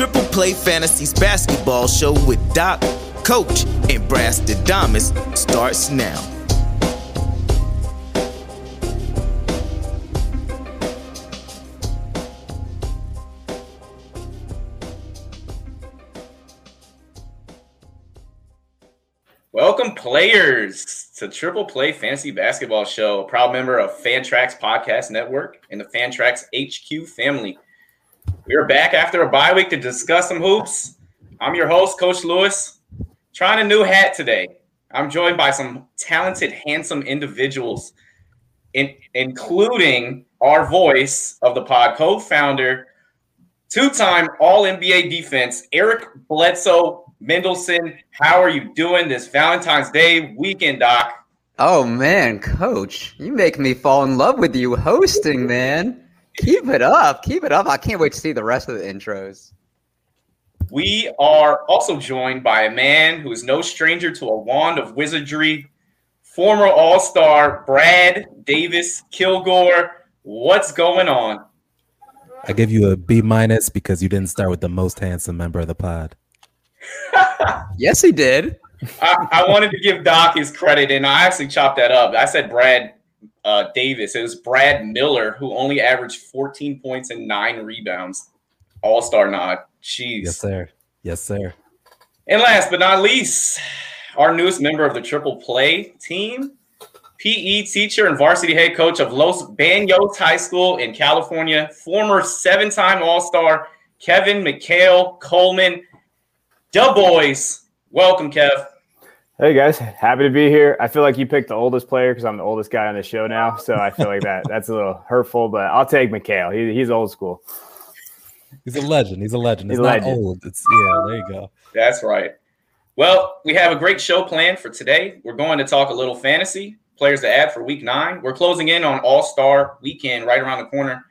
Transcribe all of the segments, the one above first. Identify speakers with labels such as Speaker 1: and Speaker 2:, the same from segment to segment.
Speaker 1: Triple Play Fantasies Basketball Show with Doc, Coach, and Braston Damas starts now.
Speaker 2: Welcome, players, to Triple Play Fantasy Basketball Show, a proud member of Fantrax Podcast Network and the Fantrax HQ family. We are back after a bye week to discuss some hoops. I'm your host, Coach Lewis. Trying a new hat today. I'm joined by some talented, handsome individuals, in, including our voice of the pod, co-founder, two-time All NBA defense, Eric Bledsoe Mendelson. How are you doing this Valentine's Day weekend, Doc?
Speaker 3: Oh man, coach, you make me fall in love with you hosting, man. Keep it up. Keep it up. I can't wait to see the rest of the intros.
Speaker 2: We are also joined by a man who is no stranger to a wand of wizardry, former All Star Brad Davis Kilgore. What's going on?
Speaker 4: I give you a B minus because you didn't start with the most handsome member of the pod.
Speaker 3: yes, he did.
Speaker 2: I, I, wanted to give Doc his credit, and I actually chopped that up. I said Brad uh, Davis. It was Brad Miller who only averaged 14 points and nine rebounds. All star nod. Jeez.
Speaker 4: Yes, sir. Yes, sir.
Speaker 2: And last but not least, our newest member of the Triple Play team, PE teacher and varsity head coach of Los Banos High School in California, former seven time All Star Kevin McHale Coleman. Dub Boys. Welcome, Kev.
Speaker 5: Hey guys, happy to be here. I feel like you picked the oldest player because I'm the oldest guy on the show now, so I feel like that that's a little hurtful, but I'll take McHale. He, he's old school.
Speaker 4: He's a legend. He's a legend. He's not legend. old. It's yeah. There you go.
Speaker 2: That's right. Well, we have a great show planned for today. We're going to talk a little fantasy players to add for Week Nine. We're closing in on All Star Weekend right around the corner.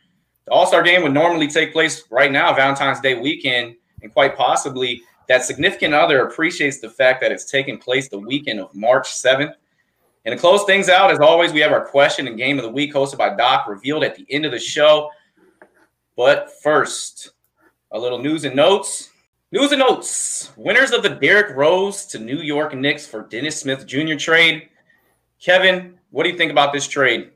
Speaker 2: The All Star Game would normally take place right now, Valentine's Day weekend, and quite possibly that significant other appreciates the fact that it's taking place the weekend of March 7th. And to close things out, as always, we have our question and game of the week hosted by Doc, revealed at the end of the show. But first, a little news and notes. News and notes. Winners of the Derrick Rose to New York Knicks for Dennis Smith Jr. trade. Kevin, what do you think about this trade?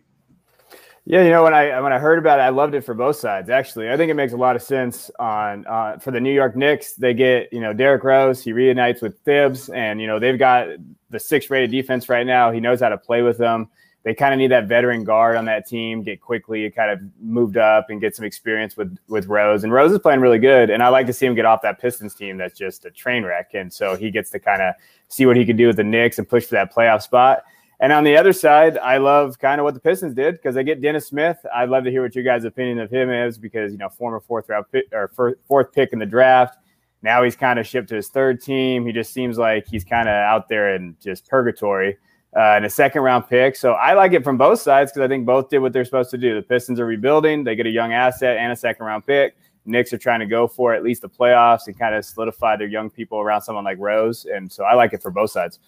Speaker 5: Yeah, you know when I when I heard about it, I loved it for both sides. Actually, I think it makes a lot of sense on uh, for the New York Knicks. They get you know Derrick Rose, he reunites with Thibs, and you know they've got the sixth rated defense right now. He knows how to play with them. They kind of need that veteran guard on that team. Get quickly, kind of moved up and get some experience with with Rose. And Rose is playing really good, and I like to see him get off that Pistons team that's just a train wreck. And so he gets to kind of see what he can do with the Knicks and push for that playoff spot. And on the other side, I love kind of what the Pistons did because they get Dennis Smith. I'd love to hear what your guys' opinion of him is because you know former fourth round pick or fourth pick in the draft. Now he's kind of shipped to his third team. He just seems like he's kind of out there in just purgatory. Uh, and a second round pick. So I like it from both sides because I think both did what they're supposed to do. The Pistons are rebuilding, they get a young asset and a second round pick. Knicks are trying to go for at least the playoffs and kind of solidify their young people around someone like Rose. And so I like it for both sides.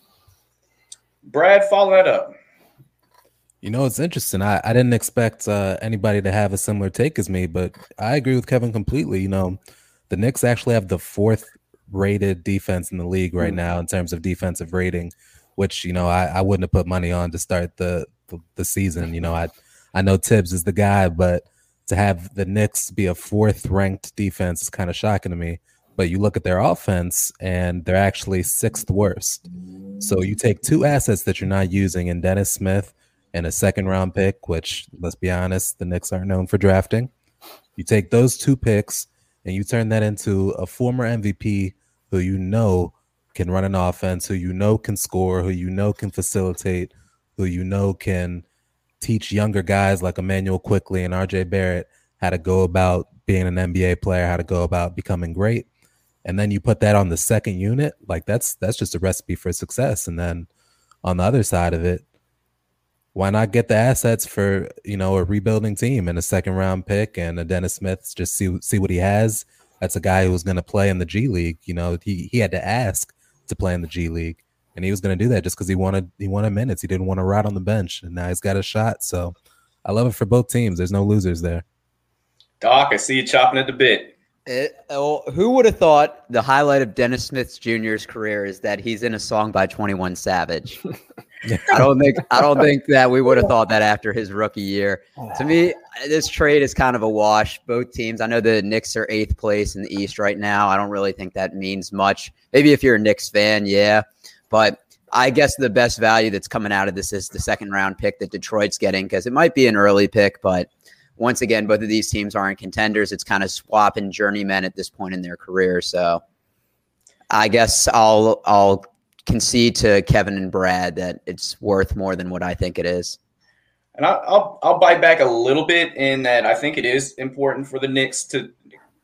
Speaker 2: Brad, follow that up.
Speaker 4: You know, it's interesting. I, I didn't expect uh, anybody to have a similar take as me, but I agree with Kevin completely. You know, the Knicks actually have the fourth rated defense in the league right mm. now in terms of defensive rating, which, you know, I, I wouldn't have put money on to start the, the, the season. You know, I I know Thibs is the guy, but to have the Knicks be a fourth ranked defense is kind of shocking to me. But you look at their offense and they're actually sixth worst. So you take two assets that you're not using in Dennis Smith and a second round pick, which let's be honest, the Knicks aren't known for drafting. You take those two picks and you turn that into a former MVP who you know can run an offense, who you know can score, who you know can facilitate, who you know can teach younger guys like Immanuel Quickley and RJ Barrett how to go about being an NBA player, how to go about becoming great and then you put that on the second unit, like that's that's just a recipe for success. And then on the other side of it, why not get the assets for you know a rebuilding team and a second round pick and a Dennis Smith? Just see see what he has. That's a guy who's going to play in the G League. You know, he he had to ask to play in the G League, and he was going to do that just because he wanted he wanted minutes. He didn't want to ride on the bench, and now he's got a shot. So I love it for both teams. There's no losers there.
Speaker 2: Doc, I see you chopping at the bit.
Speaker 3: It, well, who would have thought the highlight of Dennis Smith Jr.'s career is that he's in a song by Twenty One Savage? I don't think I don't think that we would have thought that after his rookie year. To me, oh. this trade is kind of a wash. Both teams. I know the Knicks are eighth place in the East right now. I don't really think that means much. Maybe if you're a Knicks fan, yeah, but I guess the best value that's coming out of this is the second round pick that Detroit's getting because it might be an early pick, but once again, both of these teams aren't contenders. It's kind of swapping journeymen at this point in their career. So I guess I'll I'll concede to Kevin and Brad that it's worth more than what I think it is.
Speaker 2: And I'll, I'll, I'll bite back a little bit in that I think it is important for the Knicks to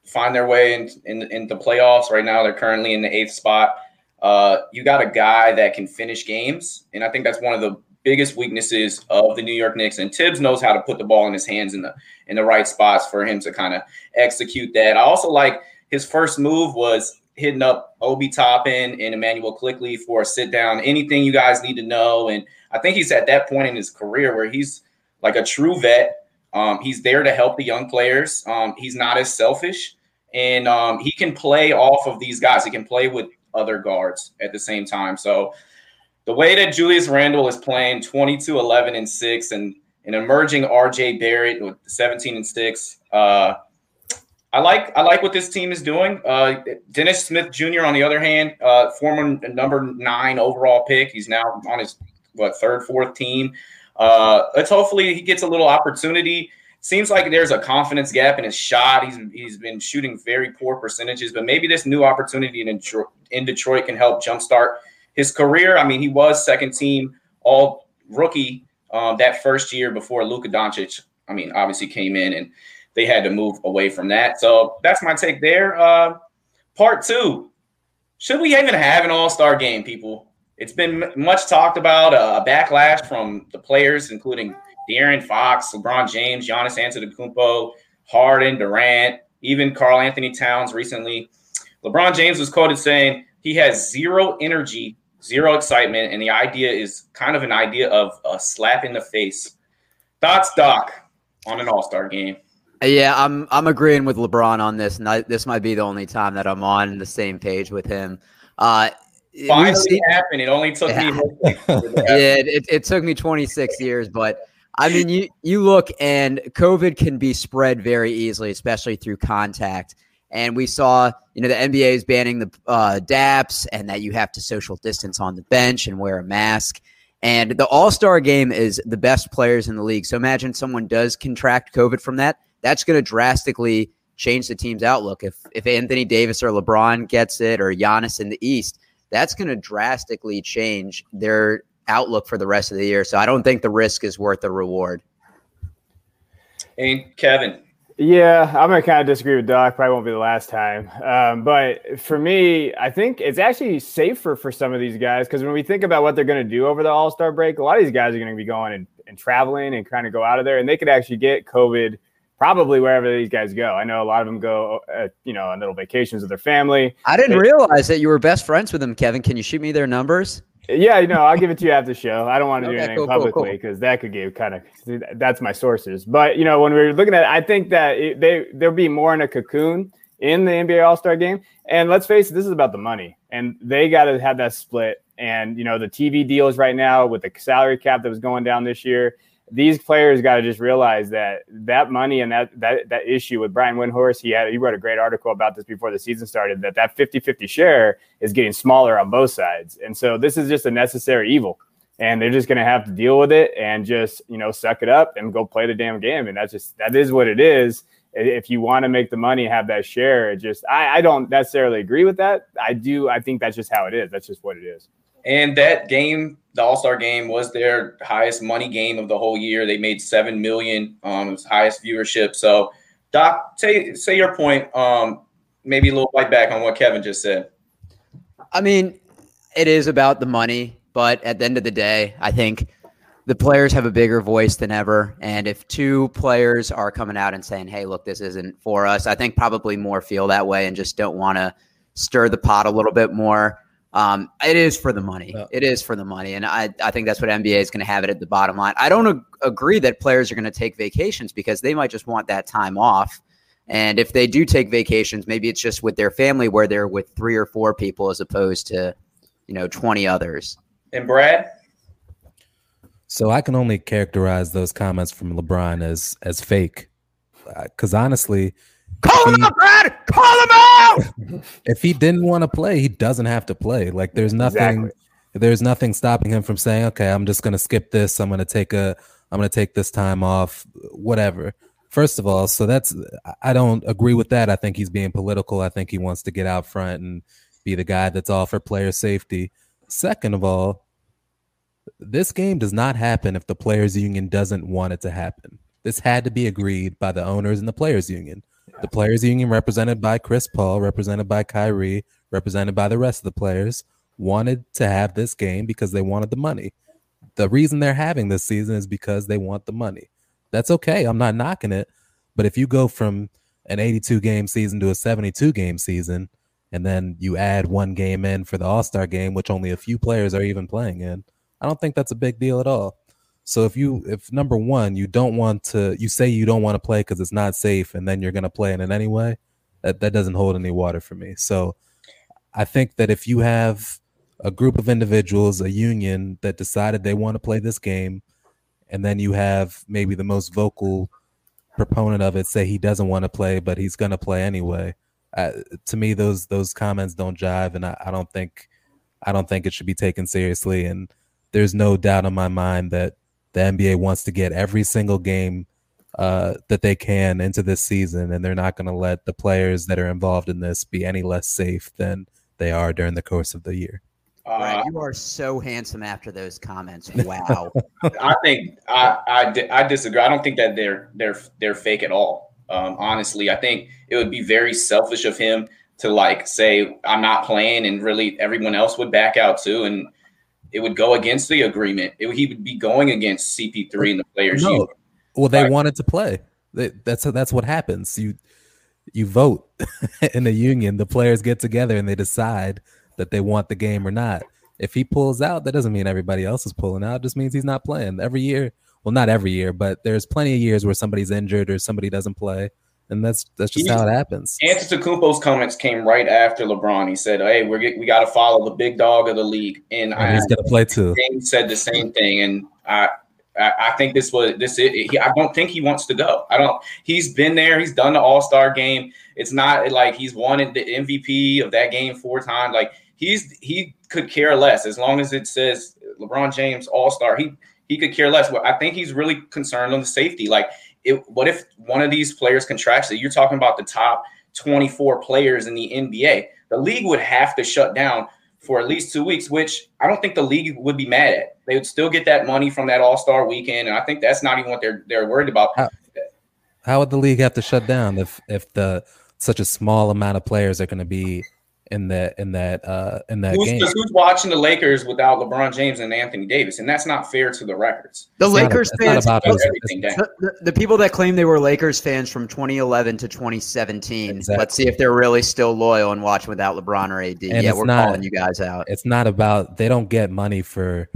Speaker 2: find their way in, in, in the playoffs. Right now, they're currently in the eighth spot. Uh, you got a guy that can finish games, and I think that's one of the biggest weaknesses of the New York Knicks. And Thibs knows how to put the ball in his hands in the in the right spots for him to kind of execute that. I also like his first move was hitting up Obi Toppin and Immanuel Quickley for a sit down. Anything you guys need to know, and I think he's at that point in his career where he's like a true vet. Um, he's there to help the young players. Um, he's not as selfish, and um, he can play off of these guys. He can play with other guards at the same time. So the way that Julius Randle is playing 22, 11, and 6, and an emerging RJ Barrett with 17 and 6. Uh, I like I like what this team is doing. Uh, Dennis Smith Jr. on the other hand, uh, former number nine overall pick. He's now on his what third, fourth team. Uh, let's hopefully he gets a little opportunity. Seems like there's a confidence gap in his shot. He's he's been shooting very poor percentages, but maybe this new opportunity in Detroit, in Detroit can help jumpstart his career. I mean, he was second team all rookie um, that first year before Luka Doncic. I mean, obviously came in and they had to move away from that. So that's my take there. Uh, part two. Should we even have an all star game, people? It's been much talked about uh, a backlash from the players, including De'Aaron Fox, LeBron James, Giannis Antetokounmpo, Harden, Durant, even Karl-Anthony Towns recently. LeBron James was quoted saying he has zero energy zero excitement, and the idea is kind of an idea of a slap in the face. Thoughts, Doc, on an All Star game?
Speaker 3: Yeah, I'm I'm agreeing with LeBron on this, and I, this might be the only time that I'm on the same page with him. Uh,
Speaker 2: Finally seen, happened. It only took yeah. me.
Speaker 3: yeah, it, it took me 26 years, but I mean, you you look and COVID can be spread very easily, especially through contact. And we saw, you know, the NBA is banning the uh, DAPs and that you have to social distance on the bench and wear a mask. And the All Star game is the best players in the league. So imagine someone does contract COVID from that. That's going to drastically change the team's outlook. If if Anthony Davis or LeBron gets it or Giannis in the East, that's going to drastically change their outlook for the rest of the year. So I don't think the risk is worth the reward.
Speaker 2: And Kevin,
Speaker 5: yeah, I'm gonna kind of disagree with Doc. Probably won't be the last time. Um, but for me, I think it's actually safer for some of these guys because when we think about what they're gonna do over the All Star break, a lot of these guys are gonna be going and, and traveling and trying to go out of there, and they could actually get COVID probably wherever these guys go. I know a lot of them go, uh, you know, on little vacations with their family.
Speaker 3: I didn't they, realize that you were best friends with them, Kevin. Can you shoot me their numbers?
Speaker 5: Yeah, you know, I'll give it to you after the show. I don't want to okay, do anything cool, publicly because cool, cool. that could get kind of that's my sources. But you know, when we're looking at, it, I think that it, they they'll be more in a cocoon in the NBA All Star Game. And let's face it, this is about the money, and they got to have that split. And you know, the TV deals right now with the salary cap that was going down this year these players got to just realize that that money and that that that issue with Brian Windhorst, he had he wrote a great article about this before the season started that that 50-50 share is getting smaller on both sides. And so this is just a necessary evil. And they're just going to have to deal with it and just, you know, suck it up and go play the damn game. And that's just that is what it is. If you want to make the money, have that share. It just I, I don't necessarily agree with that. I do. I think that's just how it is. That's just what it is.
Speaker 2: And that game, the All Star game, was their highest money game of the whole year. They made seven million, um, highest viewership. So, Doc, say say your point. Um, maybe a little bite back on what Kevin just said.
Speaker 3: I mean, it is about the money, but at the end of the day, I think the players have a bigger voice than ever. And if two players are coming out and saying, "Hey, look, this isn't for us," I think probably more feel that way and just don't want to stir the pot a little bit more. Um, it is for the money. Yeah. It is for the money, and I, I think that's what NBA is going to have it at the bottom line. I don't ag- agree that players are going to take vacations because they might just want that time off, And if they do take vacations, maybe it's just with their family where they're with three or four people as opposed to, you know, 20 others.
Speaker 2: And Brad?
Speaker 4: So I can only characterize those comments from LeBron as as fake. Because uh, honestly,
Speaker 3: call him he, out, Brad. Call him out.
Speaker 4: if he didn't want to play, he doesn't have to play. Like there's nothing, exactly. there's nothing stopping him from saying, "Okay, I'm just going to skip this. I'm going to take a, I'm going to take this time off. Whatever." First of all, so that's I don't agree with that. I think he's being political. I think he wants to get out front and be the guy that's all for player safety. Second of all, this game does not happen if the players union doesn't want it to happen. This had to be agreed by the owners and the players union. The players union represented by Chris Paul, represented by Kyrie, represented by the rest of the players wanted to have this game because they wanted the money. The reason they're having this season is because they want the money. That's okay. I'm not knocking it. But if you go from an 82 game season to a 72 game season, and then you add one game in for the All Star game, which only a few players are even playing in, I don't think that's a big deal at all. So if you if number one you don't want to you say you don't want to play because it's not safe and then you're gonna play in it anyway, that that doesn't hold any water for me. So I think that if you have a group of individuals, a union that decided they want to play this game, and then you have maybe the most vocal proponent of it say he doesn't want to play, but he's gonna play anyway. Uh, to me, those those comments don't jive, and I, I don't think I don't think it should be taken seriously. And there's no doubt in my mind that the NBA wants to get every single game uh, that they can into this season, and they're not going to let the players that are involved in this be any less safe than they are during the course of the year.
Speaker 3: Uh, you are so handsome after those comments. Wow.
Speaker 2: I think I, I, I disagree. I don't think that they're they're they're fake at all. Um, honestly, I think it would be very selfish of him to like say I'm not playing, and really everyone else would back out too, and it would go against the agreement. It, he would be going against CP3 and the players.
Speaker 4: No. Well, they right. wanted to play. They, that's that's what happens. You you vote in the union. The players get together and they decide that they want the game or not. If he pulls out, that doesn't mean everybody else is pulling out. It just means he's not playing. Every year, well, not every year, but there's plenty of years where somebody's injured or somebody doesn't play and that's that's just he, how it happens.
Speaker 2: Antetokounmpo's comments came right after LeBron. He said, "Hey, we're we got to follow the big dog of the league," and,
Speaker 4: and he's going to play too.
Speaker 2: James said the same thing, and I. I think this was this. He, I don't think he wants to go. I don't. He's been there. He's done the All Star game. It's not like he's won the MVP of that game four times. Like he's he could care less as long as it says LeBron James All Star. He he could care less. I think he's really concerned on the safety. Like it, what if one of these players contracts it? You're talking about the top 24 players in the NBA. The league would have to shut down for at least two weeks, which I don't think the league would be mad at. They would still get that money from that All Star weekend, and I think that's not even what they're they're worried about.
Speaker 4: How, how would the league have to shut down if if the such a small amount of players are going to be in that in that uh in that
Speaker 2: who's,
Speaker 4: game.
Speaker 2: Who's watching the Lakers without LeBron James and Anthony Davis, and that's not fair to the records.
Speaker 3: The it's Lakers a, fans, the, the, the, people that claim they were Lakers fans from 2011 to 2017. Exactly. Let's see if they're really still loyal and watching without LeBron or AD. And yeah, we're not, calling you guys out.
Speaker 4: It's not about they don't get money for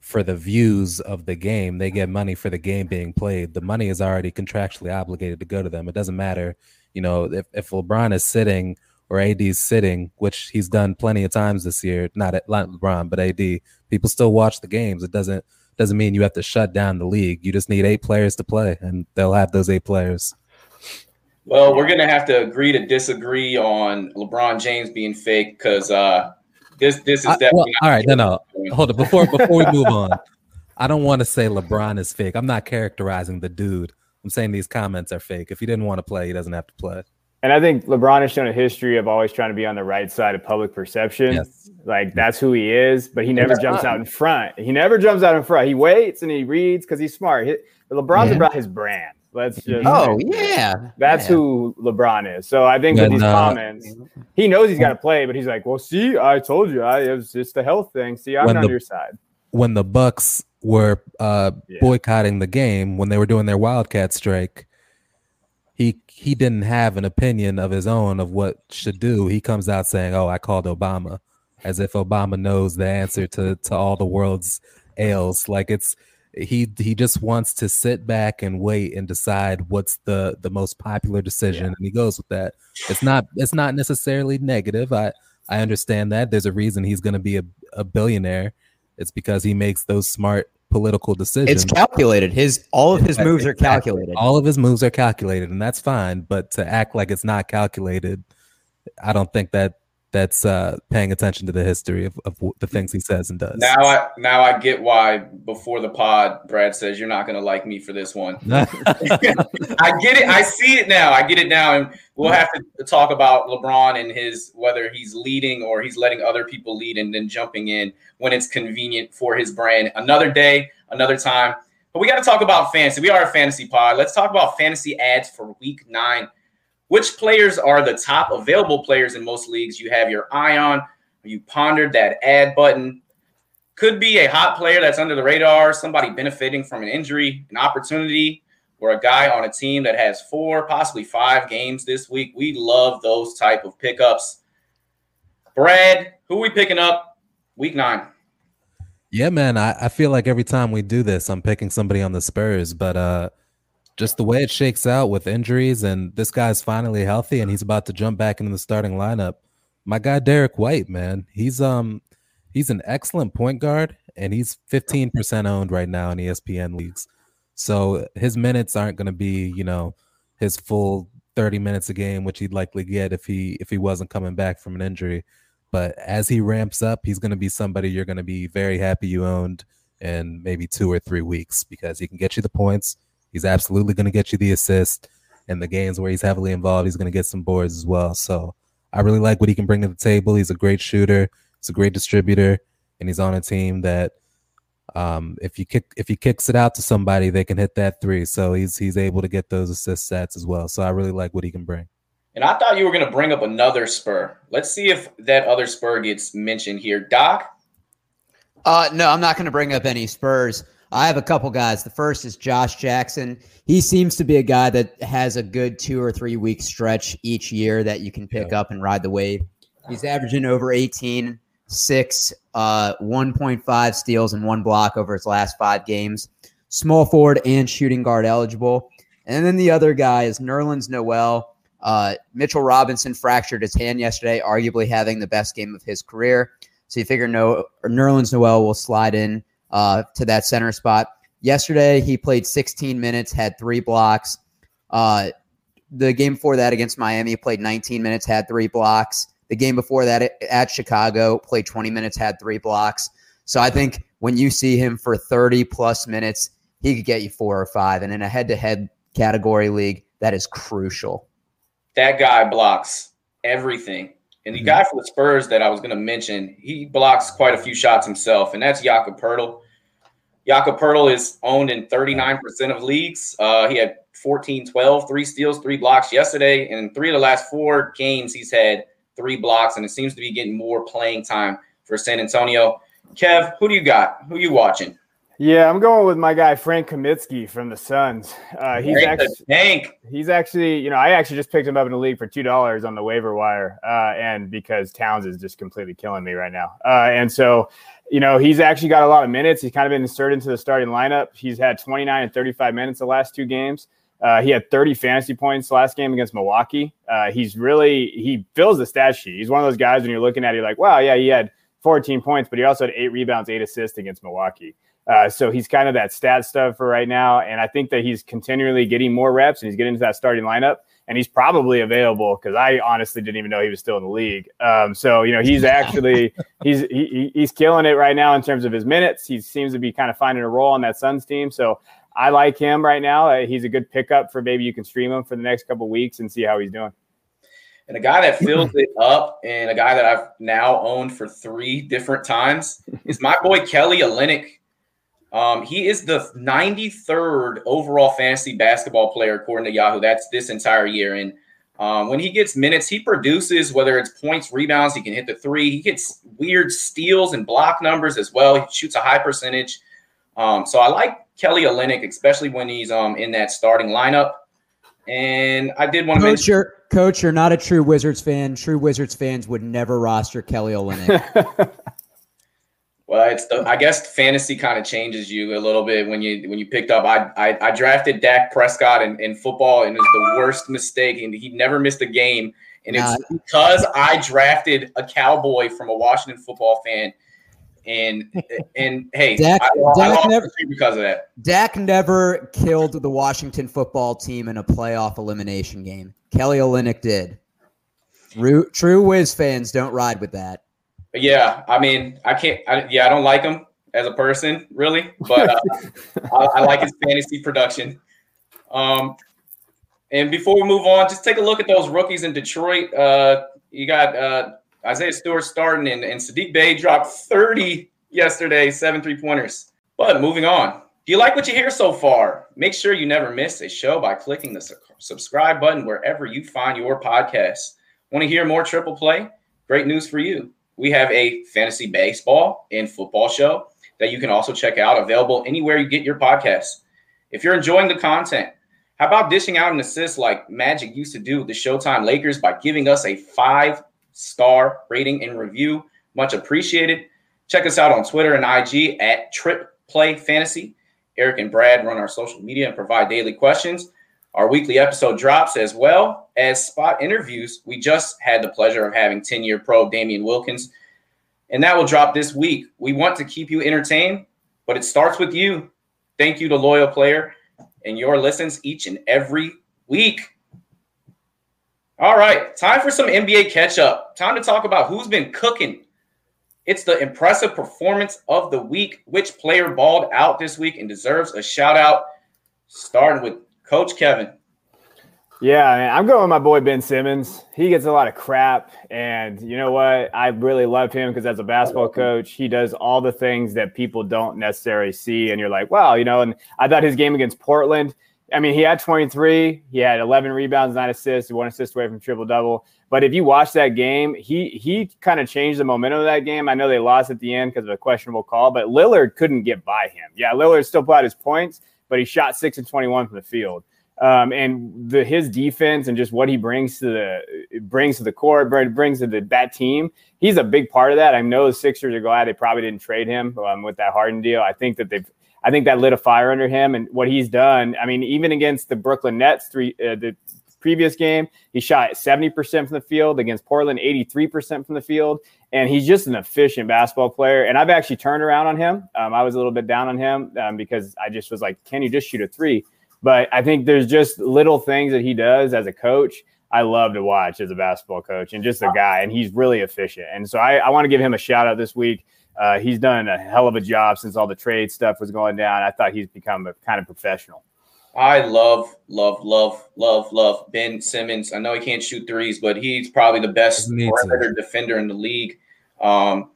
Speaker 4: for the views of the game. They get money for the game being played. The money is already contractually obligated to go to them. It doesn't matter, you know, if if LeBron is sitting or AD's sitting, which he's done plenty of times this year. Not at not LeBron, but AD. People still watch the games. It doesn't doesn't mean you have to shut down the league. You just need eight players to play, and they'll have those eight players.
Speaker 2: Well, we're gonna have to agree to disagree on LeBron James being fake because uh, this this is definitely
Speaker 4: well, all right. No, no, hold it before before we move on. I don't want to say LeBron is fake. I'm not characterizing the dude. I'm saying these comments are fake. If he didn't want to play, he doesn't have to play.
Speaker 5: And I think LeBron has shown a history of always trying to be on the right side of public perception. Yes. Like that's who he is, but he never jumps out in front. He never jumps out in front. He waits and he reads because he's smart. He, LeBron's yeah. about his brand. Let's just
Speaker 3: Oh yeah.
Speaker 5: That's
Speaker 3: yeah.
Speaker 5: who LeBron is. So I think with these uh, comments, he knows he's got to play, but he's like, Well, see, I told you, I it was just the health thing. See, I'm on your side.
Speaker 4: When the Bucks were uh, yeah. boycotting the game, when they were doing their Wildcat strike, he he didn't have an opinion of his own of what should do. He comes out saying, "Oh, I called Obama," as if Obama knows the answer to to all the world's ails. Like it's he he just wants to sit back and wait and decide what's the the most popular decision, yeah. and he goes with that. It's not it's not necessarily negative. I I understand that. There's a reason he's going to be a, a billionaire. It's because he makes those smart political decisions.
Speaker 3: It's calculated. His all of his moves are calculated.
Speaker 4: All of his moves are calculated, and that's fine. But to act like it's not calculated, I don't think that that's uh, paying attention to the history of, of the things he says and does.
Speaker 2: Now I now I get why before the pod, Brad says you're not going to like me for this one. I get it. I see it now. I get it now, and we'll have to talk about LeBron and his whether he's leading or he's letting other people lead and then jumping in when it's convenient for his brand. Another day, another time. But we got to talk about fantasy. We are a fantasy pod. Let's talk about fantasy ads for Week Nine. Which players are the top available players in most leagues you have your eye on? You pondered that add button. Could be a hot player that's under the radar, somebody benefiting from an injury, an opportunity, or a guy on a team that has four, possibly five games this week. We love those type of pickups. Brad, who are we picking up week nine?
Speaker 4: Yeah, man. I, I feel like every time we do this, I'm picking somebody on the Spurs, but uh just the way it shakes out with injuries, and this guy's finally healthy and he's about to jump back into the starting lineup. My guy Derrick White, man, he's um he's an excellent point guard, and he's 15% owned right now in ESPN leagues. So his minutes aren't going to be, you know, his full 30 minutes a game, which he'd likely get if he if he wasn't coming back from an injury. But as he ramps up, he's going to be somebody you're going to be very happy you owned in maybe two or three weeks because he can get you the points He's absolutely going to get you the assist. And the games where he's heavily involved, he's going to get some boards as well. So I really like what he can bring to the table. He's a great shooter. He's a great distributor, and he's on a team that um, if you kick if he kicks it out to somebody, they can hit that three. So he's he's able to get those assist stats as well. So I really like what he can bring.
Speaker 2: And I thought you were going to bring up another spur. Let's see if that other spur gets mentioned here. Doc.
Speaker 3: Uh, no, I'm not going to bring up any Spurs. I have a couple guys. The first is Josh Jackson. He seems to be a guy that has a good two or three week stretch each year that you can pick yeah. up and ride the wave. He's averaging over 18, six, uh, 1.5 steals and one block over his last five games. Small forward and shooting guard eligible. And then the other guy is Nerlens Noel. Uh, Mitchell Robinson fractured his hand yesterday, arguably having the best game of his career. So you figure no, Nerlens Noel will slide in uh, to that center spot. Yesterday, he played 16 minutes, had three blocks. Uh, the game before that against Miami, played 19 minutes, had three blocks. The game before that at Chicago, played 20 minutes, had three blocks. So I think when you see him for 30 plus minutes, he could get you four or five. And in a head to head category league, that is crucial.
Speaker 2: That guy blocks everything. And the mm-hmm. guy for the Spurs that I was going to mention, he blocks quite a few shots himself, and that's Jakob Poeltl. Jakob Poeltl is owned in 39% of leagues. Uh, he had 14, 12, three steals, three blocks yesterday. And in three of the last four games, he's had three blocks, and it seems to be getting more playing time for San Antonio. Kev, who do you got? Who are you watching?
Speaker 5: Yeah, I'm going with my guy Frank Kaminsky from the Suns. Uh, he's Frank actually tank. He's actually, you know, I actually just picked him up in the league for two dollars on the waiver wire, uh, and because Towns is just completely killing me right now, uh, and so you know, he's actually got a lot of minutes. He's kind of been inserted into the starting lineup. He's had 29 and 35 minutes the last two games. Uh, he had 30 fantasy points last game against Milwaukee. Uh, he's really he fills the stat sheet. He's one of those guys when you're looking at it, you're like, wow, yeah, he had 14 points, but he also had eight rebounds, eight assists against Milwaukee. Uh, so he's kind of that stat stuff for right now, and I think that he's continually getting more reps and he's getting into that starting lineup and he's probably available because I honestly didn't even know he was still in the league. Um, so you know he's actually he's he, he's killing it right now in terms of his minutes. He seems to be kind of finding a role on that Suns team. So I like him right now. Uh, he's a good pickup for maybe you can stream him for the next couple weeks and see how he's doing.
Speaker 2: And a guy that fills it up, and a guy that I've now owned for three different times is my boy Kelly Olynyk um, he is the 93rd overall fantasy basketball player according to Yahoo. That's this entire year. And um, when he gets minutes, he produces whether it's points, rebounds. He can hit the three. He gets weird steals and block numbers as well. He shoots a high percentage. Um, so I like Kelly Olynyk, especially when he's um, in that starting lineup. And I did want to
Speaker 3: coach,
Speaker 2: mention.
Speaker 3: You're, coach, you're not a true Wizards fan. True Wizards fans would never roster Kelly Olynyk.
Speaker 2: Well, it's the I guess fantasy kind of changes you a little bit when you when you picked up. I I, I drafted Dak Prescott in, in football and it was the worst mistake, and he never missed a game. And it's nah. because I drafted a cowboy from a Washington football fan. And and hey, Dak, I, Dak I never because of that.
Speaker 3: Dak never killed the Washington football team in a playoff elimination game. Kelly Olynyk did. True, true Wiz fans don't ride with that.
Speaker 2: Yeah, I mean, I can't. I, yeah, I don't like him as a person, really, but uh, I, I, like his fantasy production. Um, and before we move on, just take a look at those rookies in Detroit. Uh, you got uh, Isaiah Stewart starting, and, and Saddiq Bey dropped 30 yesterday, seven three pointers. But moving on. Do you like what you hear so far? Make sure you never miss a show by clicking the su- subscribe button wherever you find your podcast. Want to hear more triple play? Great news for you we have a fantasy baseball and football show that you can also check out, available anywhere you get your podcasts. If you're enjoying the content, how about dishing out an assist like Magic used to do with the Showtime Lakers by giving us a five star rating and review? Much appreciated. Check us out on Twitter and IG at Trip Play Fantasy. Eric and Brad run our social media and provide daily questions. Our weekly episode drops as well as spot interviews. We just had the pleasure of having 10 year pro Damian Wilkins, and that will drop this week. We want to keep you entertained, but it starts with you. Thank you to Loyal Player and your listens each and every week. All right, time for some NBA catch up. Time to talk about who's been cooking. It's the impressive performance of the week. Which player balled out this week and deserves a shout out? Starting with Coach Kevin.
Speaker 5: Yeah, man, I'm going with my boy Ben Simmons. He gets a lot of crap, and you know what? I really love him because as a basketball coach, he does all the things that people don't necessarily see, and you're like, wow, you know. And I thought his game against Portland. I mean, he had 23, he had 11 rebounds, nine assists, one assist away from triple double. But if you watch that game, he he kind of changed the momentum of that game. I know they lost at the end because of a questionable call, but Lillard couldn't get by him. Yeah, Lillard still put out his points, but he shot six and 21 from the field. Um, and the his defense and just what he brings to the brings to the court, brings to the, that team. He's a big part of that. I know the Sixers are glad they probably didn't trade him um, with that Harden deal. I think that they've I think that lit a fire under him and what he's done. I mean, even against the Brooklyn Nets, three uh, the previous game, he shot 70% from the field against Portland, 83% from the field. And he's just an efficient basketball player. And I've actually turned around on him. Um, I was a little bit down on him um, because I just was like, can you just shoot a three? But I think there's just little things that he does as a coach. I love to watch as a basketball coach and just a guy, and he's really efficient. And so I, I want to give him a shout out this week. Uh, he's done a hell of a job since all the trade stuff was going down. I thought he's become a kind of professional.
Speaker 2: I love, love, love, love, love Ben Simmons. I know he can't shoot threes, but he's probably the best perimeter defender in the league. Um,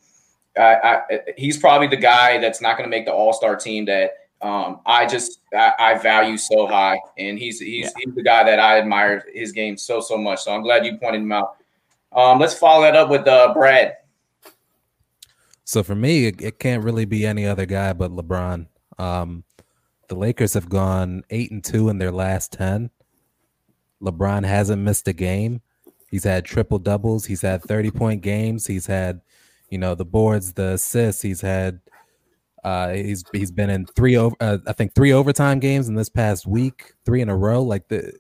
Speaker 2: I, I, he's probably the guy that's not going to make the All Star team that um, I just I, I, value so high, and he's he's, yeah. he's the guy that I admire his game so so much. So I'm glad you pointed him out. Um, let's follow that up with uh, Brad.
Speaker 4: So for me, it, it, can't really be any other guy but LeBron. Um, the Lakers have gone eight and two in their last ten. LeBron hasn't missed a game. He's had triple doubles. He's had thirty point games. He's had, you know, the boards, the assists. He's had. Uh, he's he's been in three over. Uh, I think three overtime games in this past week, three in a row. Like the,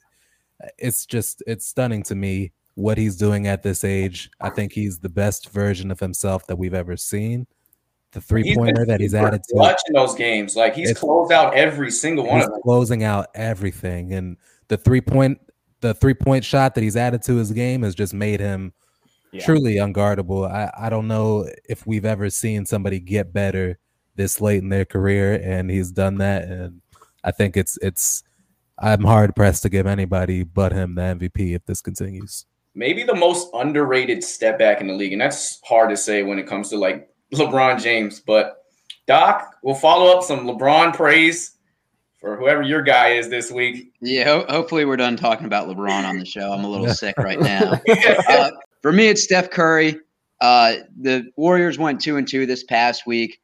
Speaker 4: it's just it's stunning to me what he's doing at this age. I think he's the best version of himself that we've ever seen the three pointer that he's added to
Speaker 2: watching those games. Like he's closed out every single one of them.
Speaker 4: Closing out everything. And the three point the three point shot that he's added to his game has just made him yeah. truly unguardable. I, I don't know if we've ever seen somebody get better this late in their career, and he's done that. And I think it's it's I'm hard pressed to give anybody but him the MVP if this continues.
Speaker 2: Maybe the most underrated step back in the league, and that's hard to say when it comes to like LeBron James. But Doc, we'll follow up some LeBron praise for whoever your guy is this week.
Speaker 3: Yeah, ho- hopefully we're done talking about LeBron on the show. I'm a little sick right now. Uh, for me, it's Steph Curry. Uh, the Warriors went two and two this past week.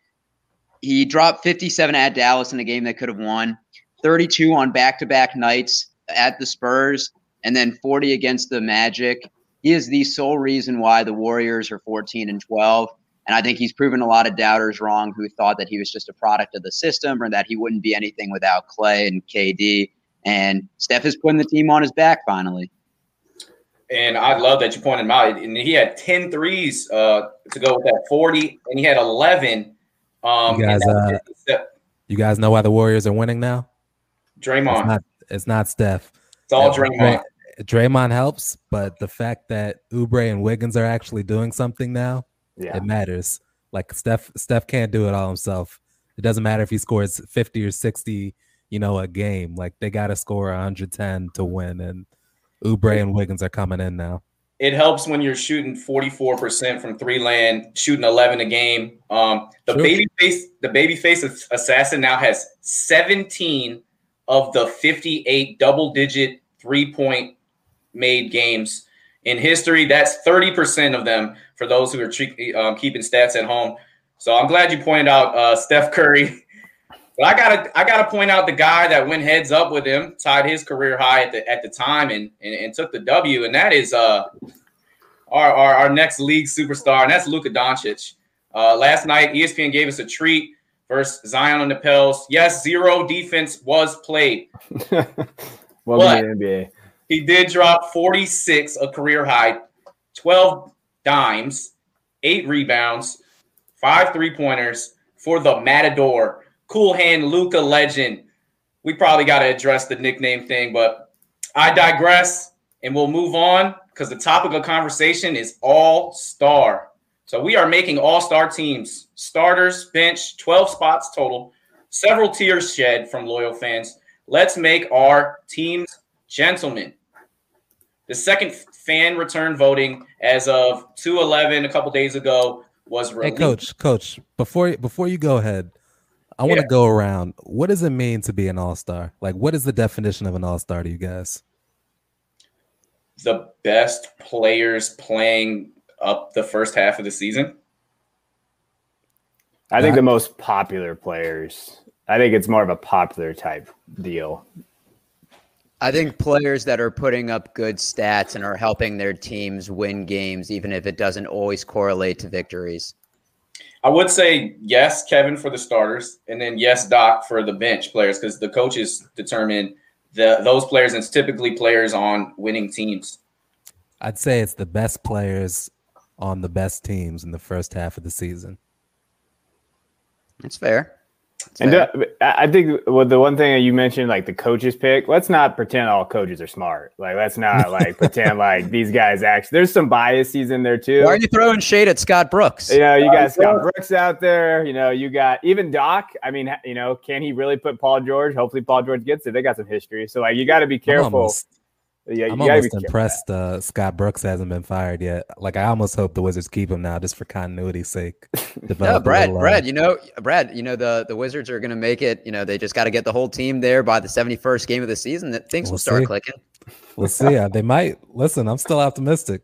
Speaker 3: He dropped 57 at Dallas in a game that could have won, 32 on back-to-back nights at the Spurs, and then 40 against the Magic. He is the sole reason why the Warriors are 14 and 12 And I think he's proven a lot of doubters wrong who thought that he was just a product of the system or that he wouldn't be anything without Clay and KD. And Steph is putting the team on his back finally.
Speaker 2: And I love that you pointed him out. And he had 10 threes uh, to go with that 40, and he had 11. Um,
Speaker 4: you, guys, uh, you guys know why the Warriors are winning now?
Speaker 2: Draymond.
Speaker 4: It's not, it's not Steph.
Speaker 2: It's all Draymond.
Speaker 4: Draymond helps, but the fact that Oubre and Wiggins are actually doing something now, yeah. it matters. Like Steph, Steph can't do it all himself. It doesn't matter if he scores 50 or 60, you know, a game. Like they got to score 110 to win, and Oubre and Wiggins are coming in now.
Speaker 2: It helps when you're shooting 44% from three land, shooting 11 a game. Um, the sure. baby face, the baby face assassin now has 17 of the 58 double digit three point made games in history. That's 30% of them for those who are tre- um, keeping stats at home. So I'm glad you pointed out uh, Steph Curry. But I gotta I gotta point out the guy that went heads up with him, tied his career high at the at the time, and and, and took the W, and that is uh our, our, our next league superstar, and that's Luka Doncic. Uh, last night, ESPN gave us a treat versus Zion on the Pels. Yes, zero defense was played.
Speaker 5: well, but the NBA.
Speaker 2: He did drop 46, a career high, 12 dimes, eight rebounds, five three pointers for the Matador. Cool hand Luka legend. We probably got to address the nickname thing, but I digress and we'll move on because the topic of conversation is all star. So we are making all star teams, starters, bench, 12 spots total, several tears shed from loyal fans. Let's make our teams gentlemen. The second fan return voting as of 211 a couple days ago was released.
Speaker 4: Hey coach, coach, before before you go ahead, I want to go around. What does it mean to be an all-star? Like what is the definition of an all-star to you guys?
Speaker 2: The best players playing up the first half of the season.
Speaker 5: I think the most popular players. I think it's more of a popular type deal.
Speaker 3: I think players that are putting up good stats and are helping their teams win games, even if it doesn't always correlate to victories.
Speaker 2: I would say yes, Kevin, for the starters, and then yes, Doc, for the bench players, because the coaches determine the those players, and it's typically players on winning teams.
Speaker 4: I'd say it's the best players on the best teams in the first half of the season.
Speaker 3: That's fair
Speaker 5: and I think well, the one thing that you mentioned, like the coaches pick, let's not pretend all coaches are smart. Like, let's not like pretend like these guys actually. There's some biases in there too.
Speaker 3: Why are you throwing shade at Scott Brooks?
Speaker 5: You know, you got Scott Brooks out there. You know, you got even Doc. I mean, you know, can he really put Paul George? Hopefully, Paul George gets it. They got some history, so like you got to be careful.
Speaker 4: Almost, yeah, I'm almost impressed. Uh, Scott Brooks hasn't been fired yet. Like I almost hope the Wizards keep him now, just for continuity's sake.
Speaker 3: no, Brad, little, uh, Brad, you know, Brad, you know the the Wizards are going to make it. You know, they just got to get the whole team there by the 71st game of the season. That things we'll will start see. clicking.
Speaker 4: We'll see. Uh, they might listen. I'm still optimistic.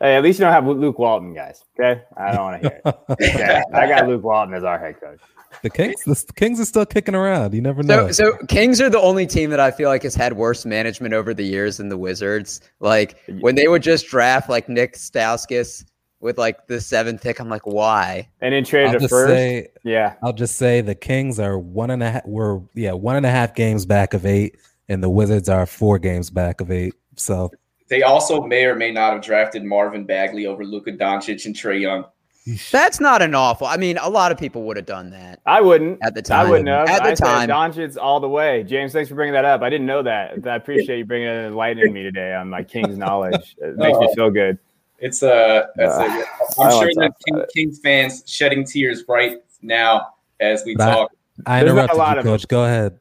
Speaker 5: Hey, at least you don't have Luke Walton, guys. Okay, I don't want to hear it. Okay, I got Luke Walton as our head coach.
Speaker 4: The Kings, the Kings are still kicking around. You never know.
Speaker 3: So, so Kings are the only team that I feel like has had worse management over the years than the Wizards. Like when they would just draft like Nick Stauskas with like the seventh pick, I'm like, why?
Speaker 5: And then traded a first. Say,
Speaker 4: yeah, I'll just say the Kings are one and a half. We're yeah one and a half games back of eight, and the Wizards are four games back of eight. So
Speaker 2: they also may or may not have drafted Marvin Bagley over Luka Doncic and Trae Young.
Speaker 3: That's not an awful. I mean, a lot of people would have done that.
Speaker 5: I wouldn't
Speaker 3: at the time.
Speaker 5: I wouldn't have.
Speaker 3: At the
Speaker 5: I
Speaker 3: time,
Speaker 5: Doncic all the way. James, thanks for bringing that up. I didn't know that. I appreciate you bringing it and enlightening me today on my Kings knowledge. It makes me feel good.
Speaker 2: It's uh, a. Uh, I'm sure that King, Kings fans shedding tears right now as we but talk.
Speaker 4: I, I interrupted you, Coach. Go ahead.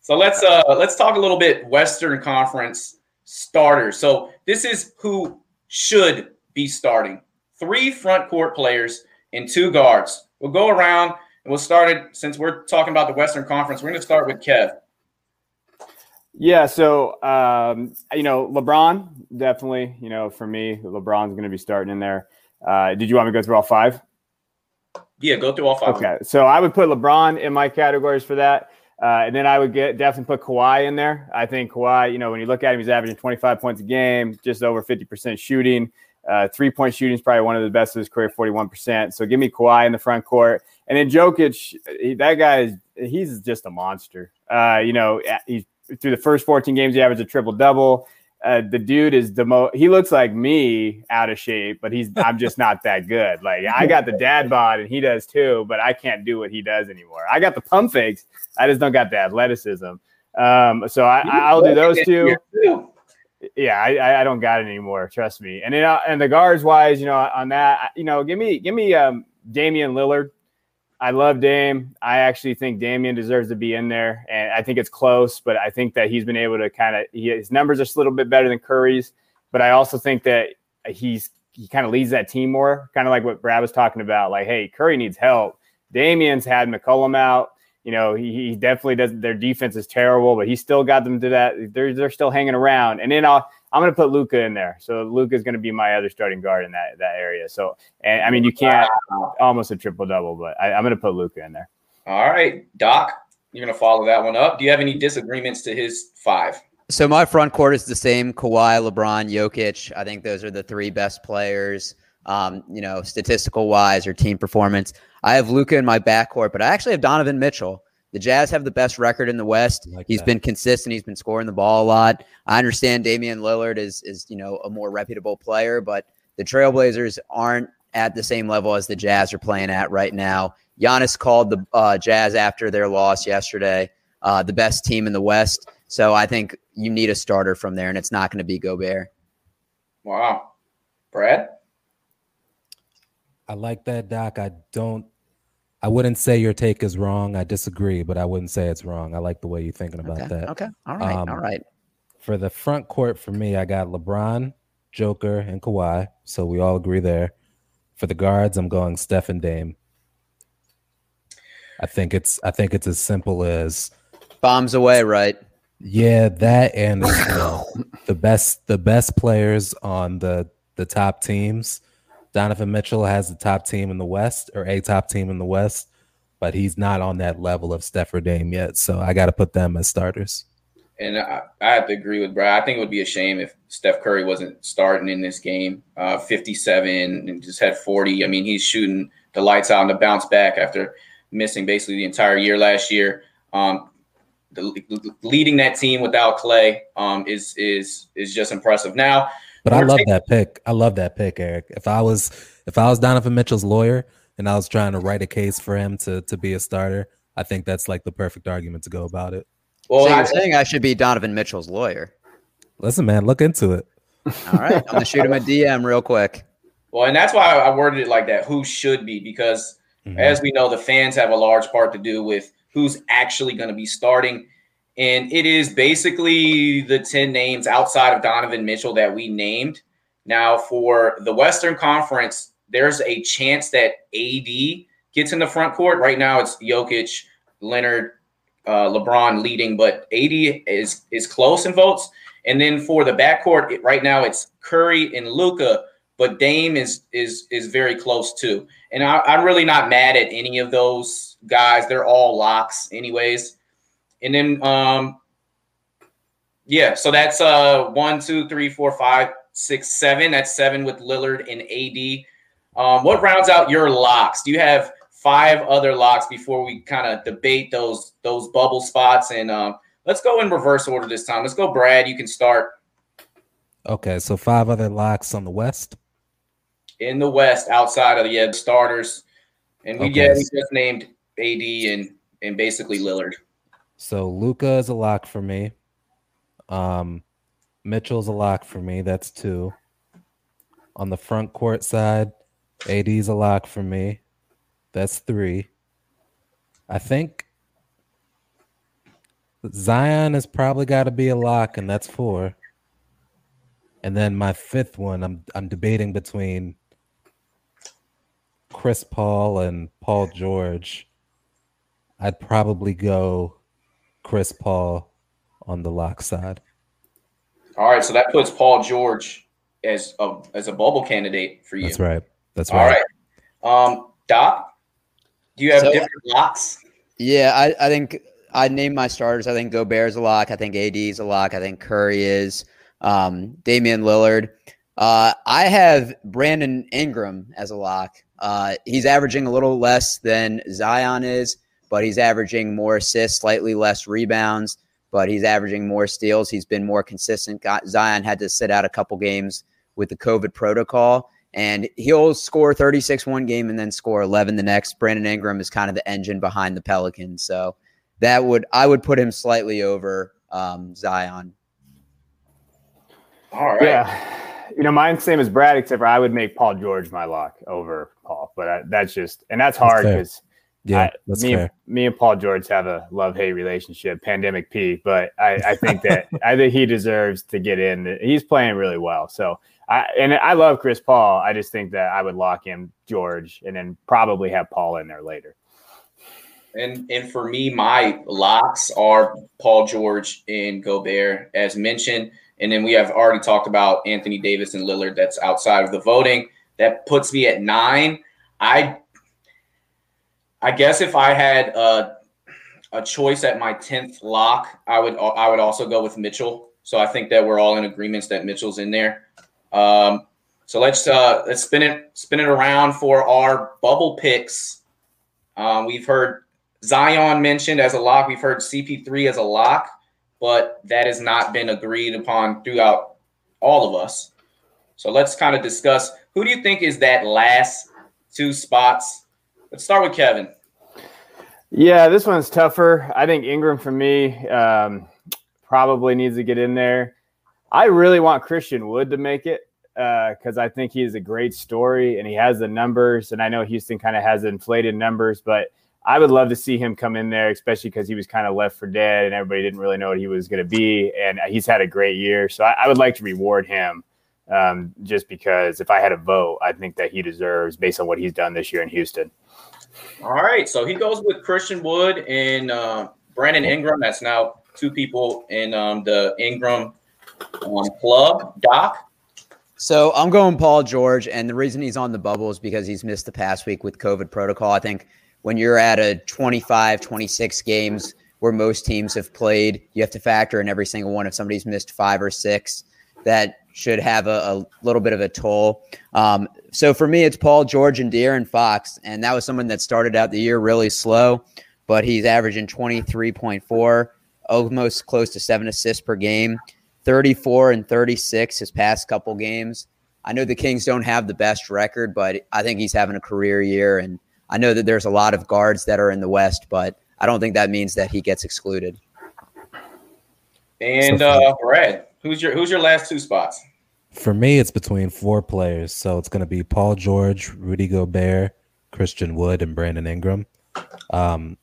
Speaker 2: So let's uh let's talk a little bit Western Conference starters. So this is who should be starting three front court players and two guards. We'll go around and we'll start it since we're talking about the Western Conference. We're going to start with Kev.
Speaker 5: Yeah, so um, you know, LeBron definitely. You know, for me, LeBron's going to be starting in there. Uh, did you want me to go through all five?
Speaker 2: Yeah, go through all five.
Speaker 5: Okay, so I would put LeBron in my categories for that. Uh, and then I would get definitely put Kawhi in there. I think Kawhi, you know, when you look at him, he's averaging 25 points a game, just over 50% shooting. Uh, three point shooting is probably one of the best of his career, 41%. So give me Kawhi in the front court. And then Jokic, he, that guy is, he's just a monster. Uh, you know, through the first 14 games, he averaged a triple double. Uh, the dude is the most, he looks like me out of shape, but he's, I'm just not that good. Like I got the dad bod and he does too, but I can't do what he does anymore. I got the pump fakes. I just don't got the athleticism. Um, so I, I'll do those two yeah, I, I don't got it anymore. Trust me. And then and the guards wise, you know, on that, you know, give me give me um, Damian Lillard. I love Dame. I actually think Damian deserves to be in there, and I think it's close. But I think that he's been able to kind of his numbers are just a little bit better than Curry's. But I also think that he's he kind of leads that team more, kind of like what Brad was talking about. Like, hey, Curry needs help. Damian's had McCollum out you know, he, he definitely doesn't. Their defense is terrible, but he still got them to that. They're they're still hanging around. And then I'll I'm going to put Luka in there. So Luka is going to be my other starting guard in that that area. So and I mean, you can't almost a triple double, but I, I'm going to put Luka in there.
Speaker 2: All right, Doc, you're going to follow that one up. Do you have any disagreements to his five?
Speaker 3: So my front court is the same: Kawhi, LeBron, Jokic. I think those are the three best players. Um, you know, statistical wise or team performance. I have Luka in my backcourt, but I actually have Donovan Mitchell. The Jazz have the best record in the West. Like He's that. been consistent. He's been scoring the ball a lot. I understand Damian Lillard is is you know a more reputable player, but the Trailblazers aren't at the same level as the Jazz are playing at right now. Giannis called the uh, Jazz after their loss yesterday uh, the best team in the West. So I think you need a starter from there, and it's not going to be Gobert.
Speaker 2: Wow, Brad.
Speaker 4: I like that, Doc. I don't. I wouldn't say your take is wrong. I disagree, but I wouldn't say it's wrong. I like the way you're thinking about
Speaker 3: okay.
Speaker 4: that.
Speaker 3: Okay. All right. Um, All right.
Speaker 4: For the front court, for me, I got LeBron, Joker, and Kawhi. So we all agree there. For the guards, I'm going Steph and Dame. I think it's I think it's as simple as
Speaker 3: bombs away, right?
Speaker 4: Yeah, that and the best the best players on the the top teams Donovan Mitchell has the top team in the West or a top team in the West, but he's not on that level of Steph or Dame yet. So I got to put them as starters.
Speaker 2: And I, I, have to agree with Brad. I think it would be a shame if Steph Curry wasn't starting in this game. Uh, 57 and just had 40. I mean, he's shooting the lights out and the bounce back after missing basically the entire year last year. Um, the, leading that team without Clay um, is is is just impressive. Now,
Speaker 4: but I love that pick. I love that pick, Eric. If I was if I was Donovan Mitchell's lawyer and I was trying to write a case for him to to be a starter, I think that's like the perfect argument to go about it.
Speaker 3: Well, so you're I, saying I should be Donovan Mitchell's lawyer?
Speaker 4: Listen, man, look into it.
Speaker 3: All right, I'm gonna shoot him a DM real quick.
Speaker 2: Well, and that's why I worded it like that. Who should be? Because mm-hmm. as we know, the fans have a large part to do with who's actually going to be starting. And it is basically the 10 names outside of Donovan Mitchell that we named. Now, for the Western Conference, there's a chance that AD gets in the front court. Right now, it's Jokic, Leonard, uh, LeBron leading, but AD is is close in votes. And then for the backcourt, right now it's Curry and Luka, but Dame is is is very close too. And I, I'm really not mad at any of those guys. They're all locks, anyways. And then um yeah, so that's uh one, two, three, four, five, six, seven. That's seven with Lillard and AD. Um, what rounds out your locks? Do you have five other locks before we kind of debate those those bubble spots? And um, let's go in reverse order this time. Let's go, Brad. You can start.
Speaker 4: Okay, so five other locks on the West.
Speaker 2: In the West, outside of the yeah, starters, and we okay. yeah we just named AD and and basically Lillard.
Speaker 4: So Luka is a lock for me. Um, Mitchell's a lock for me. That's two. On the front court side, AD's a lock for me. That's three. I think Zion has probably got to be a lock, and that's four. And then my fifth one, I'm I'm debating between Chris Paul and Paul George. I'd probably go Chris Paul on the lock side.
Speaker 2: All right, so that puts Paul George as a as a bubble candidate for you.
Speaker 4: That's right. That's right.
Speaker 2: All right. Um, Doc, do you have so, different locks?
Speaker 3: Yeah, I, I think I named my starters. I think Gobert's a lock. I think AD is a lock. I think Curry is. Um, Damian Lillard. Uh, I have Brandon Ingram as a lock. Uh, he's averaging a little less than Zion is, but he's averaging more assists, slightly less rebounds, but he's averaging more steals. He's been more consistent. Got, Zion had to sit out a couple games with the COVID protocol, and he'll score 36 one game and then score 11 the next. Brandon Ingram is kind of the engine behind the Pelicans, so that would I would put him slightly over um, Zion.
Speaker 2: All right.
Speaker 5: Yeah. You know, mine's same as Brad, except for I would make Paul George my lock over Paul. But I, that's just, and that's hard because
Speaker 4: yeah, that's
Speaker 5: me,
Speaker 4: fair.
Speaker 5: and, me and Paul George have a love hate relationship, pandemic P. But I, I think that I think he deserves to get in. He's playing really well. So I and I love Chris Paul. I just think that I would lock him George and then probably have Paul in there later.
Speaker 2: And and for me, my locks are Paul George and Gobert, as mentioned. And then we have already talked about Anthony Davis and Lillard. That's outside of the voting. That puts me at nine. I I guess if I had a, a choice at my tenth lock, I would I would also go with Mitchell. So I think that we're all in agreements that Mitchell's in there. Um, so let's uh, let's spin it spin it around for our bubble picks. Um, we've heard Zion mentioned as a lock. We've heard CP3 as a lock, but that has not been agreed upon throughout all of us. So let's kind of discuss who do you think is that last two spots? Let's start with Kevin.
Speaker 5: Yeah, this one's tougher. I think Ingram for me um, probably needs to get in there. I really want Christian Wood to make it because uh, I think he's a great story and he has the numbers. And I know Houston kind of has inflated numbers, but I would love to see him come in there, especially because he was kind of left for dead and everybody didn't really know what he was going to be. And he's had a great year. So I, I would like to reward him um, just because if I had a vote, I think that he deserves based on what he's done this year in Houston.
Speaker 2: All right. So he goes with Christian Wood and uh, Brandon Ingram. That's now two people in um, the Ingram um, club. Doc?
Speaker 3: So I'm going Paul George, and the reason he's on the bubble is because he's missed the past week with COVID protocol. I think when you're at a 25, 26 games where most teams have played, you have to factor in every single one. If somebody's missed five or six, that should have a, a little bit of a toll. Um, so for me, it's Paul George and De'Aaron Fox, and that was someone that started out the year really slow, but he's averaging 23.4, almost close to seven assists per game. 34 and 36 his past couple games. I know the Kings don't have the best record, but I think he's having a career year. And I know that there's a lot of guards that are in the West, but I don't think that means that he gets excluded.
Speaker 2: And uh, Brad, who's your who's your last two spots?
Speaker 4: For me, it's between four players. So it's going to be Paul George, Rudy Gobert, Christian Wood, and Brandon Ingram. Um,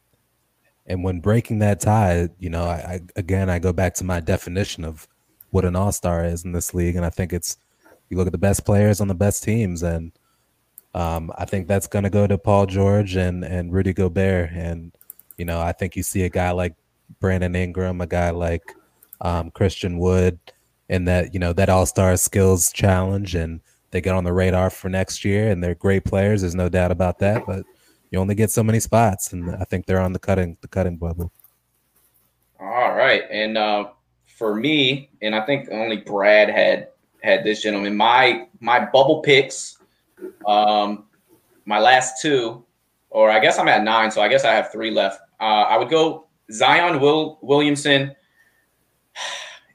Speaker 4: and when breaking that tie, you know, I, I again I go back to my definition of what an all star is in this league. And I think it's you look at the best players on the best teams, and um, I think that's going to go to Paul George and and Rudy Gobert. And you know, I think you see a guy like Brandon Ingram, a guy like um, Christian Wood, in that you know that all star skills challenge, and they get on the radar for next year. And they're great players. There's no doubt about that. But you only get so many spots, and I think they're on the cutting the cutting bubble.
Speaker 2: All right, and uh, for me, and I think only Brad had had this gentleman. My my bubble picks, um, my last two, or I guess I'm at nine, so I guess I have three left. Uh, I would go Zion Will Williamson.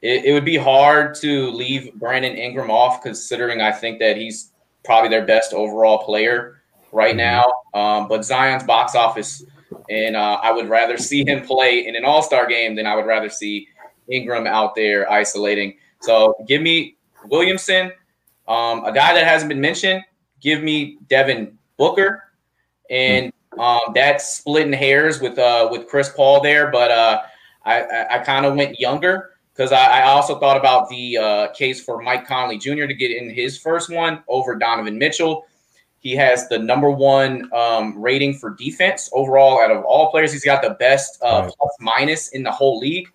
Speaker 2: It, it would be hard to leave Brandon Ingram off, considering I think that he's probably their best overall player right now. Um, but Zion's box office, and uh, I would rather see him play in an All Star game than I would rather see Ingram out there isolating. So give me Williamson, um, a guy that hasn't been mentioned. Give me Devin Booker, and um, that's splitting hairs with uh, with Chris Paul there. But uh, I, I, I kind of went younger because I, I, also thought about the uh, case for Mike Conley Jr. to get in his first one over Donovan Mitchell. He has the number one um, rating for defense overall out of all players. He's got the best uh, right. plus minus in the whole league.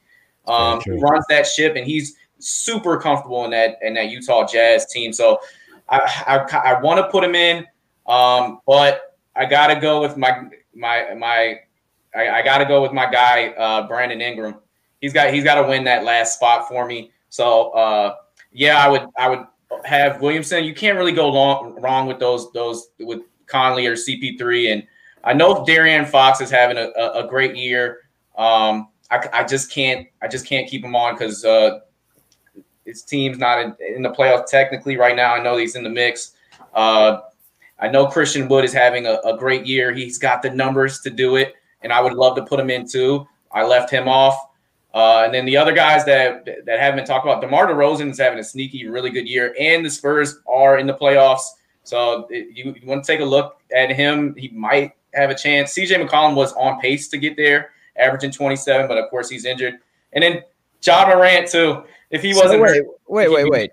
Speaker 2: Um, he runs that ship, and he's super comfortable in that in that Utah Jazz team. So I I, I want to put him in, um, but I got to go with my my my. I, I got to go with my guy uh, Brandon Ingram. He's got he's got to win that last spot for me. So uh, yeah, I would I would have Williamson. You can't really go long, wrong with those those with Conley or CP3. And I know De'Aaron Fox is having a, a, a great year. Um, I, I, just can't I just can't keep him on because uh, his team's not in, in, the playoffs technically right now. I know he's in the mix. Uh, I know Christian Wood is having a, a, great year. He's got the numbers to do it, and I would love to put him in too. I left him off. Uh, and then the other guys that that haven't been talked about, DeMar DeRozan is having a sneaky, really good year, and the Spurs are in the playoffs. So it, you, you want to take a look at him. He might have a chance. CJ McCollum was on pace to get there, averaging 27, but of course he's injured. And then Ja Morant too. If he wasn't,
Speaker 3: so wait, wait, wait, wait.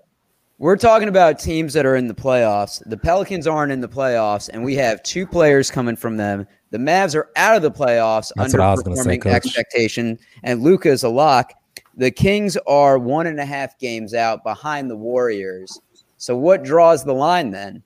Speaker 3: We're talking about teams that are in the playoffs. The Pelicans aren't in the playoffs, and we have two players coming from them. The Mavs are out of the playoffs,
Speaker 4: That's
Speaker 3: underperforming
Speaker 4: say,
Speaker 3: expectation, and Luka is a lock. The Kings are one and a half games out behind the Warriors. So, what draws the line then?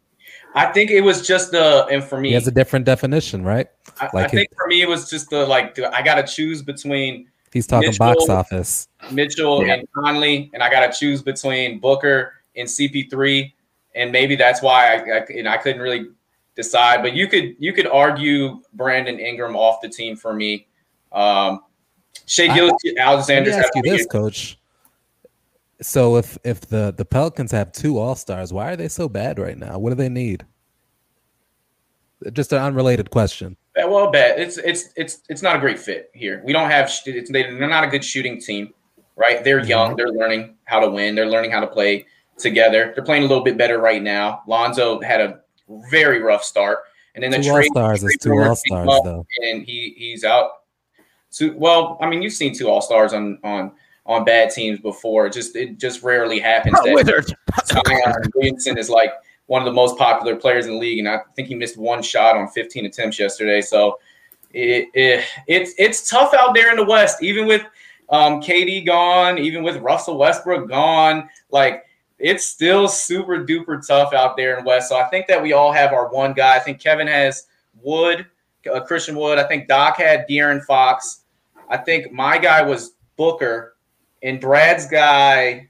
Speaker 2: I think it was just the, and for me,
Speaker 4: he has a different definition, right?
Speaker 2: I, like I think for me, it was just the like, I got to choose between.
Speaker 4: He's talking Mitchell, box office.
Speaker 2: Mitchell yeah. and Conley, and I got to choose between Booker and CP3, and maybe that's why I, I and I couldn't really decide. But you could you could argue Brandon Ingram off the team for me. Um, Shai Gillis,
Speaker 4: me ask you this, Coach. So if if the the Pelicans have two All Stars, why are they so bad right now? What do they need? Just an unrelated question.
Speaker 2: Well, bet it's it's it's it's not a great fit here. We don't have it's, they're not a good shooting team, right? They're mm-hmm. young. They're learning how to win. They're learning how to play together. They're playing a little bit better right now. Lonzo had a very rough start, and then the
Speaker 4: two
Speaker 2: trade
Speaker 4: All Stars is two All Stars though,
Speaker 2: and he he's out. So, well, I mean, you've seen two All Stars on on on bad teams before. It just it just rarely happens. that Zion Williamson is like one of the most popular players in the league, and I think he missed one shot on 15 attempts yesterday. So it, it it's it's tough out there in the West, even with um, KD gone, even with Russell Westbrook gone. Like it's still super duper tough out there in West. So I think that we all have our one guy. I think Kevin has Wood, uh, Christian Wood. I think Doc had De'Aaron Fox. I think my guy was Booker, and Brad's guy.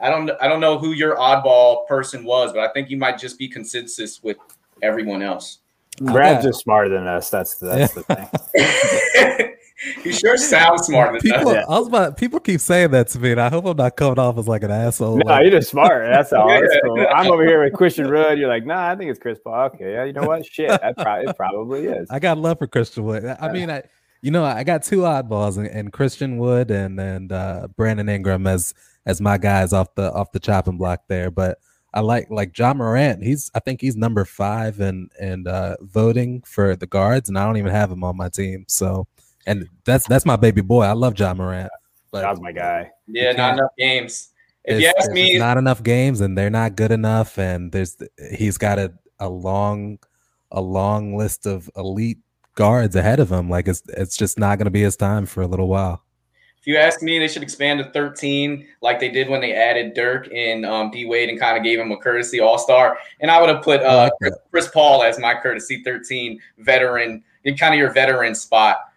Speaker 2: I don't I don't know who your oddball person was, but I think you might just be consensus with everyone else.
Speaker 5: Brad's just smarter than us. That's that's the thing.
Speaker 2: You sure sounds smart.
Speaker 4: People, I was about, people keep saying that to me, and I hope I'm not coming off as like an asshole.
Speaker 5: No,
Speaker 4: like,
Speaker 5: you're just smart. That's all. That's cool. I'm over here with Christian Wood. You're like, nah, I think it's Chris Paul. Okay, yeah, you know what? Shit, that pro- it probably is.
Speaker 4: I got love for Christian Wood. I mean, I, you know, I got two oddballs, and, and Christian Wood and and uh, Brandon Ingram as as my guys off the off the chopping block there, but. I like like Ja Morant. He's I think he's number five and and uh, voting for the guards, and I don't even have him on my team. So and that's that's my baby boy. I love Ja Morant.
Speaker 5: But That's my guy.
Speaker 2: Yeah, not enough games. If you ask me,
Speaker 4: not enough games, and they're not good enough. And there's he's got a, a long a long list of elite guards ahead of him. Like it's it's just not going to be his time for a little while.
Speaker 2: If you ask me, they should expand to 13 like they did when they added Dirk and um, D Wade and kind of gave him a courtesy All Star. And I would have put uh, like Chris Paul as my courtesy 13 veteran, kind of your veteran spot.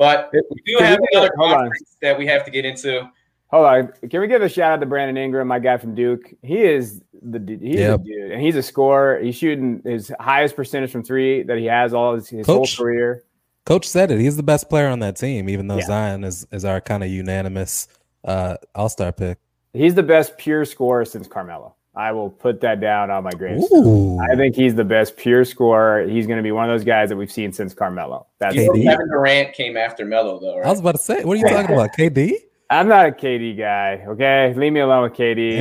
Speaker 2: But we do have another conference that we have to get into.
Speaker 5: Hold on. Can we give a shout out to Brandon Ingram, my guy from Duke? He is the he's yep. dude, and he's a scorer. He's shooting his highest percentage from three that he has all his, his whole career.
Speaker 4: Coach said it. He's the best player on that team, even though yeah. Zion is is our kind of unanimous uh, All Star pick.
Speaker 5: He's the best pure scorer since Carmelo. I will put that down on my gravestone. I think he's the best pure scorer. He's going to be one of those guys that we've seen since Carmelo.
Speaker 2: That's KD? Kevin Durant came after Melo, though. Right? I
Speaker 4: was about to say, what are you talking about, KD?
Speaker 5: I'm not a KD guy. Okay, leave me alone with KD.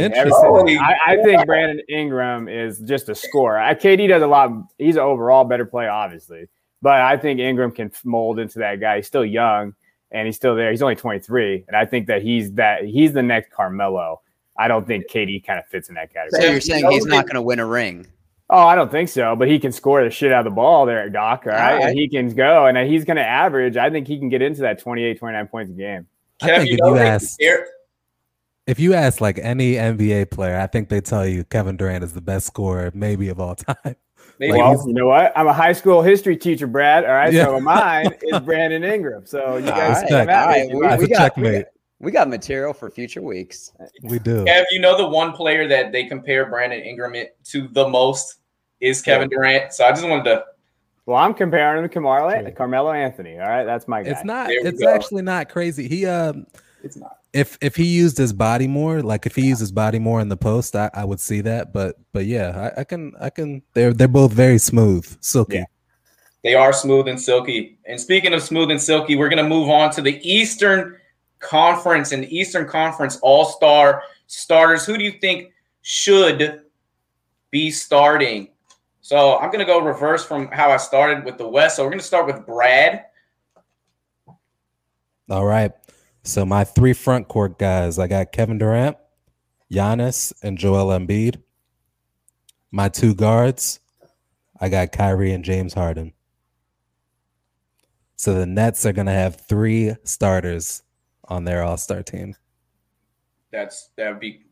Speaker 5: I, I, think Brandon Ingram is just a scorer. I, KD does a lot. He's an overall better player, obviously, but I think Ingram can mold into that guy. He's still young and he's still there. He's only 23, and I think that he's that he's the next Carmelo. I don't think KD kind of fits in that category.
Speaker 3: So you're saying he's not going to win a ring?
Speaker 5: Oh, I don't think so. But he can score the shit out of the ball there at Doc. All right. All right. And he can go and he's going to average. I think he can get into that 28, 29 points a game.
Speaker 4: I think if you ask, if you ask like any NBA player, I think they tell you Kevin Durant is the best scorer maybe of all time.
Speaker 5: Maybe. Well, you know what? I'm a high school history teacher, Brad. All right. Yeah. So mine is Brandon Ingram. So you guys
Speaker 3: all right. All right. We, we, got, we, got, We got material for future weeks.
Speaker 4: We do.
Speaker 2: Kev, you know the one player that they compare Brandon Ingram to the most is Kevin Durant. So I just wanted to.
Speaker 5: Well, I'm comparing him to Carmelo, Carmelo Anthony. All right, that's my guy.
Speaker 4: It's not. It's
Speaker 2: go.
Speaker 4: actually not crazy. He um,
Speaker 2: It's not.
Speaker 4: if if he used his body more, like if he used his body more in the post, I, I would see that. But but yeah, I, I can I can. They're they're both very smooth, silky.
Speaker 5: Yeah.
Speaker 2: They are smooth and silky. And speaking of smooth and silky, we're going to move on to the Eastern Conference and Eastern Conference All Star starters. Who do you think should be starting? So I'm going to go reverse from how I started with the West. So we're going to start with Brad.
Speaker 4: All right. So my three front court guys, I got Kevin Durant, Giannis, and Joel Embiid. My two guards, I got Kyrie and James Harden. So the Nets are gonna have three starters on their All Star team.
Speaker 2: That's that would be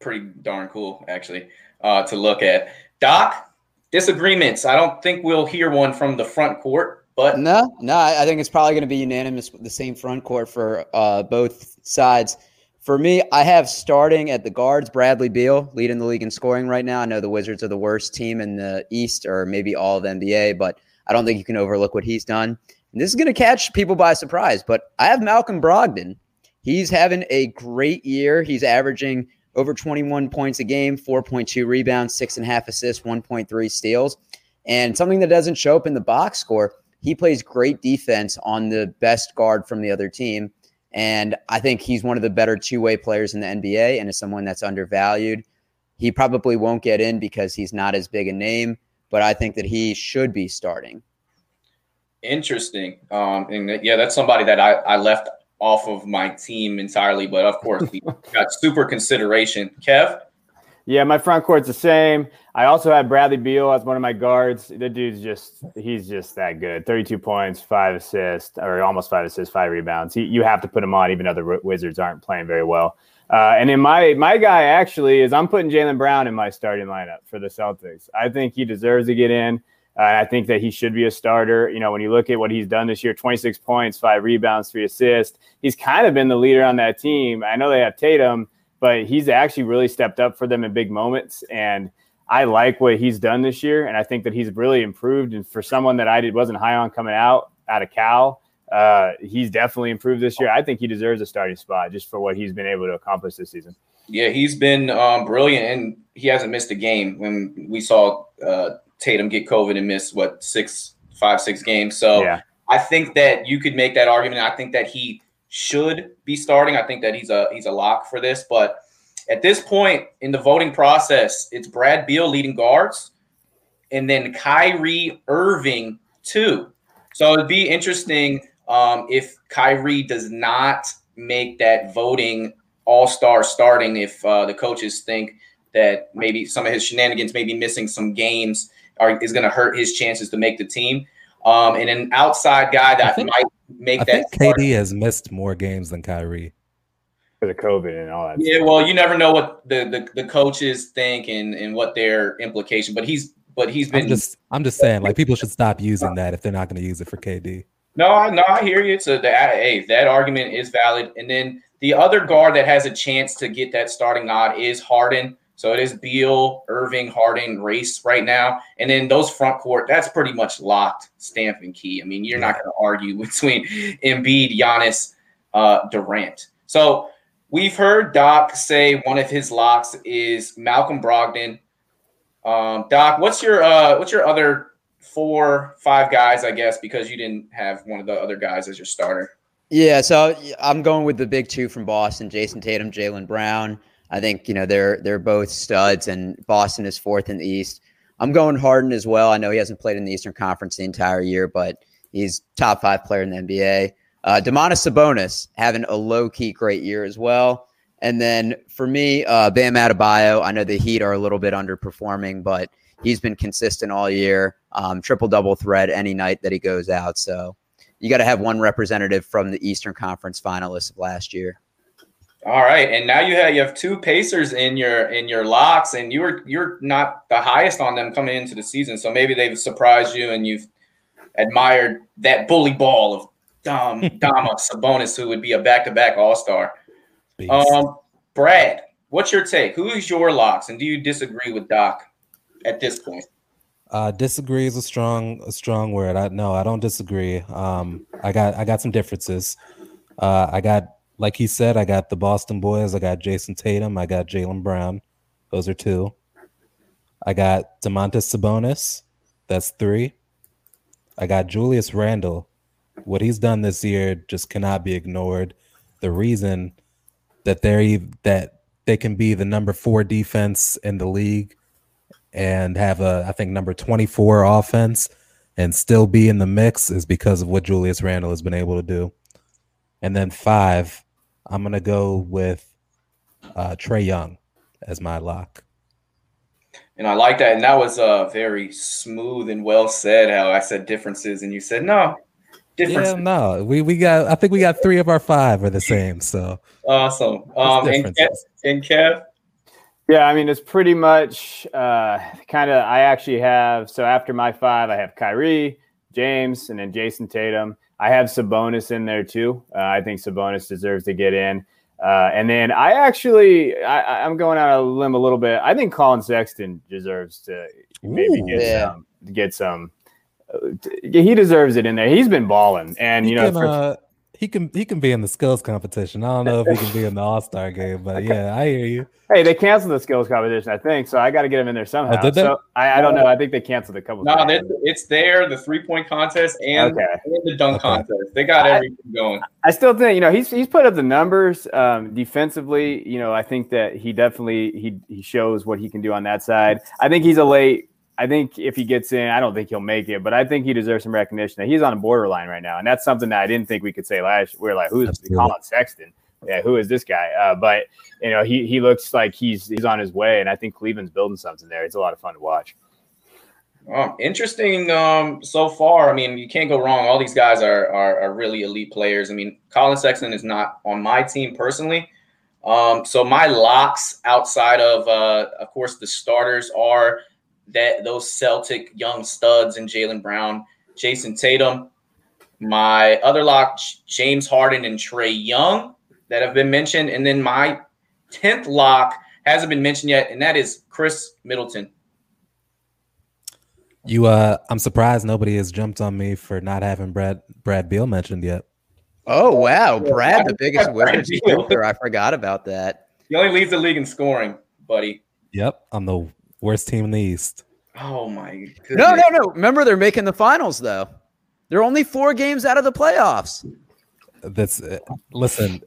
Speaker 2: pretty darn cool, actually, uh, to look at. Doc, disagreements. I don't think we'll hear one from the front court, but
Speaker 3: No, no, I I think it's probably going to be unanimous with the same front court for uh, both sides. For me, I have starting at the guards Bradley Beal, leading the league in scoring right now. I know the Wizards are the worst team in the East, or maybe all of NBA, but I don't think you can overlook what he's done. And this is going to catch people by surprise, but I have Malcolm Brogdon. He's having a great year. He's averaging over 21 points a game, 4.2 rebounds, six and a half assists, 1.3 steals. And something that doesn't show up in the box score, he plays great defense on the best guard from the other team. And I think he's one of the better two way players in the NBA and is someone that's undervalued. He probably won't get in because he's not as big a name, but I think that he should be starting.
Speaker 2: Interesting. Um, and yeah, that's somebody that I, I left off of my team entirely, but of course we got super consideration. Kev,
Speaker 5: Yeah, my front court's the same. I also had Bradley Beal as one of my guards. The dude's just he's just that good. 32 points, five assists, or almost five assists, five rebounds. He, you have to put him on, even though the Wizards aren't playing very well. Uh, and then my my guy actually is I'm putting Jaylen Brown in my starting lineup for the Celtics. I think he deserves to get in. Uh, I think that he should be a starter. You know, when you look at what he's done this year 26 points, five rebounds, three assists. He's kind of been the leader on that team. I know they have Tatum, but he's actually really stepped up for them in big moments. And I like what he's done this year. And I think that he's really improved. And for someone that I did, wasn't high on coming out, out of Cal, uh, he's definitely improved this year. I think he deserves a starting spot just for what he's been able to accomplish this season.
Speaker 2: yeah, he's been um, brilliant, and he hasn't missed a game. When we saw uh, Tatum get COVID and miss what six, five, six games, so
Speaker 5: yeah.
Speaker 2: I think that you could make that argument. I think that he should be starting. I think that he's a he's a lock for this. But at this point in the voting process, it's Brad Beal leading guards, and then Kyrie Irving too. So it'd be interesting um, if Kyrie does not make that voting All Star starting. If uh, the coaches think that maybe some of his shenanigans, may be missing some games, are is going to hurt his chances to make the team. Um, and an outside guy that
Speaker 4: think-
Speaker 2: might make
Speaker 4: I
Speaker 2: that.
Speaker 4: think KD has missed more games than Kyrie.
Speaker 5: For the COVID and all that.
Speaker 2: Yeah, well, you never know what the, the, the coaches think and, and what their implication. But he's but he's been
Speaker 4: I'm just I'm just saying, like people should stop using that if they're not going to use it for KD.
Speaker 2: No, I no, I hear you. So the hey, that argument is valid. And then the other guard that has a chance to get that starting nod is Harden. So it is Beal, Irving, Harden race right now. And then those front court, that's pretty much locked, stamp and key. I mean, you're not going to argue between Embiid, Giannis, uh, Durant. So we've heard Doc say one of his locks is Malcolm Brogdon. Um, Doc, what's your uh, what's your other four, five guys, I guess, because you didn't have one of the other guys as your starter.
Speaker 3: Yeah, so I'm going with the big two from Boston: Jayson Tatum, Jaylen Brown. I think you know they're they're both studs, and Boston is fourth in the East. I'm going Harden as well. I know he hasn't played in the Eastern Conference the entire year, but he's top five player in the NBA. Uh, Domantas Sabonis having a low key great year as well. And then for me, uh, Bam Adebayo. I know the Heat are a little bit underperforming, but he's been consistent all year. Um, triple double threat any night that he goes out. So you got to have one representative from the Eastern Conference finalists of last year.
Speaker 2: All right, and now you have you have two Pacers in your in your locks, and you were you're not the highest on them coming into the season, so maybe they've surprised you, and you've admired that bully ball of Dom Dama Sabonis, who would be a back to back All Star. Um, Brad, what's your take? Who is your locks, and do you disagree with Doc at this point?
Speaker 4: Uh, disagree is a strong a strong word. I no, I don't disagree. Um, I got I got some differences. Uh, I got like he said, I got the Boston boys. I got Jayson Tatum. I got Jaylen Brown. Those are two. I got Domantas Sabonis. That's three. I got Julius Randle. What he's done this year just cannot be ignored. The reason that they're that they can be the number four defense in the league and have a I think number 24 offense and still be in the mix is because of what Julius Randle has been able to do. And then five, I'm gonna go with uh, Trae Young as my lock.
Speaker 2: And I like that. And that was uh, very smooth and well said. How I said differences, and you said no.
Speaker 4: Differences. Yeah, no. We we got. I think we got three of our five are the same. So
Speaker 2: awesome. Um, and Kev, and Kev,
Speaker 5: yeah, I mean it's pretty much uh, kind of. I actually have so after my five, I have Kyrie, James, and then Jayson Tatum. I have Sabonis in there too. Uh, I think Sabonis deserves to get in. Uh, and then I actually, I, am going out on a limb a little bit. I think Collin Sexton deserves to maybe Ooh, get yeah. some, get some. Uh, he deserves it in there. He's been balling, and you know,
Speaker 4: for, uh, he can he can be in the skills competition. I don't know if he can be in the All Star game, but yeah, I hear you.
Speaker 5: Hey, they canceled the skills competition, I think, so I got to get him in there somehow. Oh, did they? So I, I, don't know. I think they canceled a couple.
Speaker 2: No, it's there. The three point contest and, okay. and the dunk okay. contest. They got everything I, going.
Speaker 5: I still think you know he's he's put up the numbers um, defensively. You know, I think that he definitely he he shows what he can do on that side. I think he's a late I think if he gets in, I don't think he'll make it, but I think he deserves some recognition that he's on a borderline right now, and that's something that I didn't think we could say last. We are like, who's Absolutely. Collin Sexton? Yeah, who is this guy? Uh, but you know, he he looks like he's he's on his way, and I think Cleveland's building something there. It's a lot of fun to watch.
Speaker 2: Um, interesting um, so far. I mean, you can't go wrong. All these guys are, are, are really elite players. I mean, Collin Sexton is not on my team personally. Um, so my locks outside of, uh, of course, the starters are that those Celtic young studs and Jaylen Brown, Jayson Tatum. My other lock, James Harden and Trae Young, that have been mentioned. And then my 10th lock hasn't been mentioned yet, and that is Khris Middleton.
Speaker 4: You uh I'm surprised nobody has jumped on me for not having Brad Brad Beal mentioned yet.
Speaker 3: Oh wow, Brad, the biggest winner I forgot about that.
Speaker 2: He only leads the league in scoring, buddy.
Speaker 4: Yep, I'm the Worst team in the East.
Speaker 2: Oh my goodness.
Speaker 3: No, no, no. Remember, they're making the finals though. They're only four games out of the playoffs.
Speaker 4: That's uh, listen.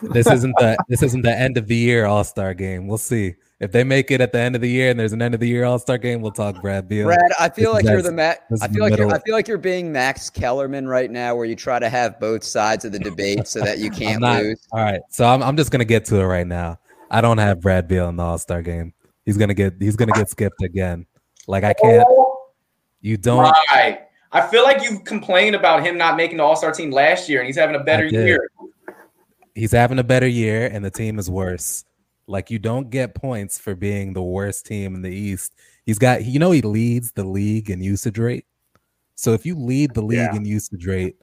Speaker 4: This isn't the this isn't the end of the year All Star game. We'll see if they make it at the end of the year and there's an end of the year All Star game. We'll talk Brad Beal.
Speaker 3: Brad, I feel like you're the Matt. I feel like you're, I feel like you're being Max Kellerman right now, where you try to have both sides of the debate so that you can't not, lose.
Speaker 4: All right, so I'm I'm just gonna get to it right now. I don't have Brad Beal in the All Star game. He's gonna get he's gonna get skipped again. Like I can't. Oh, you don't.
Speaker 2: Right. I feel like you complained about him not making the All Star team last year, and he's having a better year.
Speaker 4: He's having a better year, and the team is worse. Like you don't get points for being the worst team in the East. He's got, you know, he leads the league in usage rate. So if you lead the league yeah. in usage rate,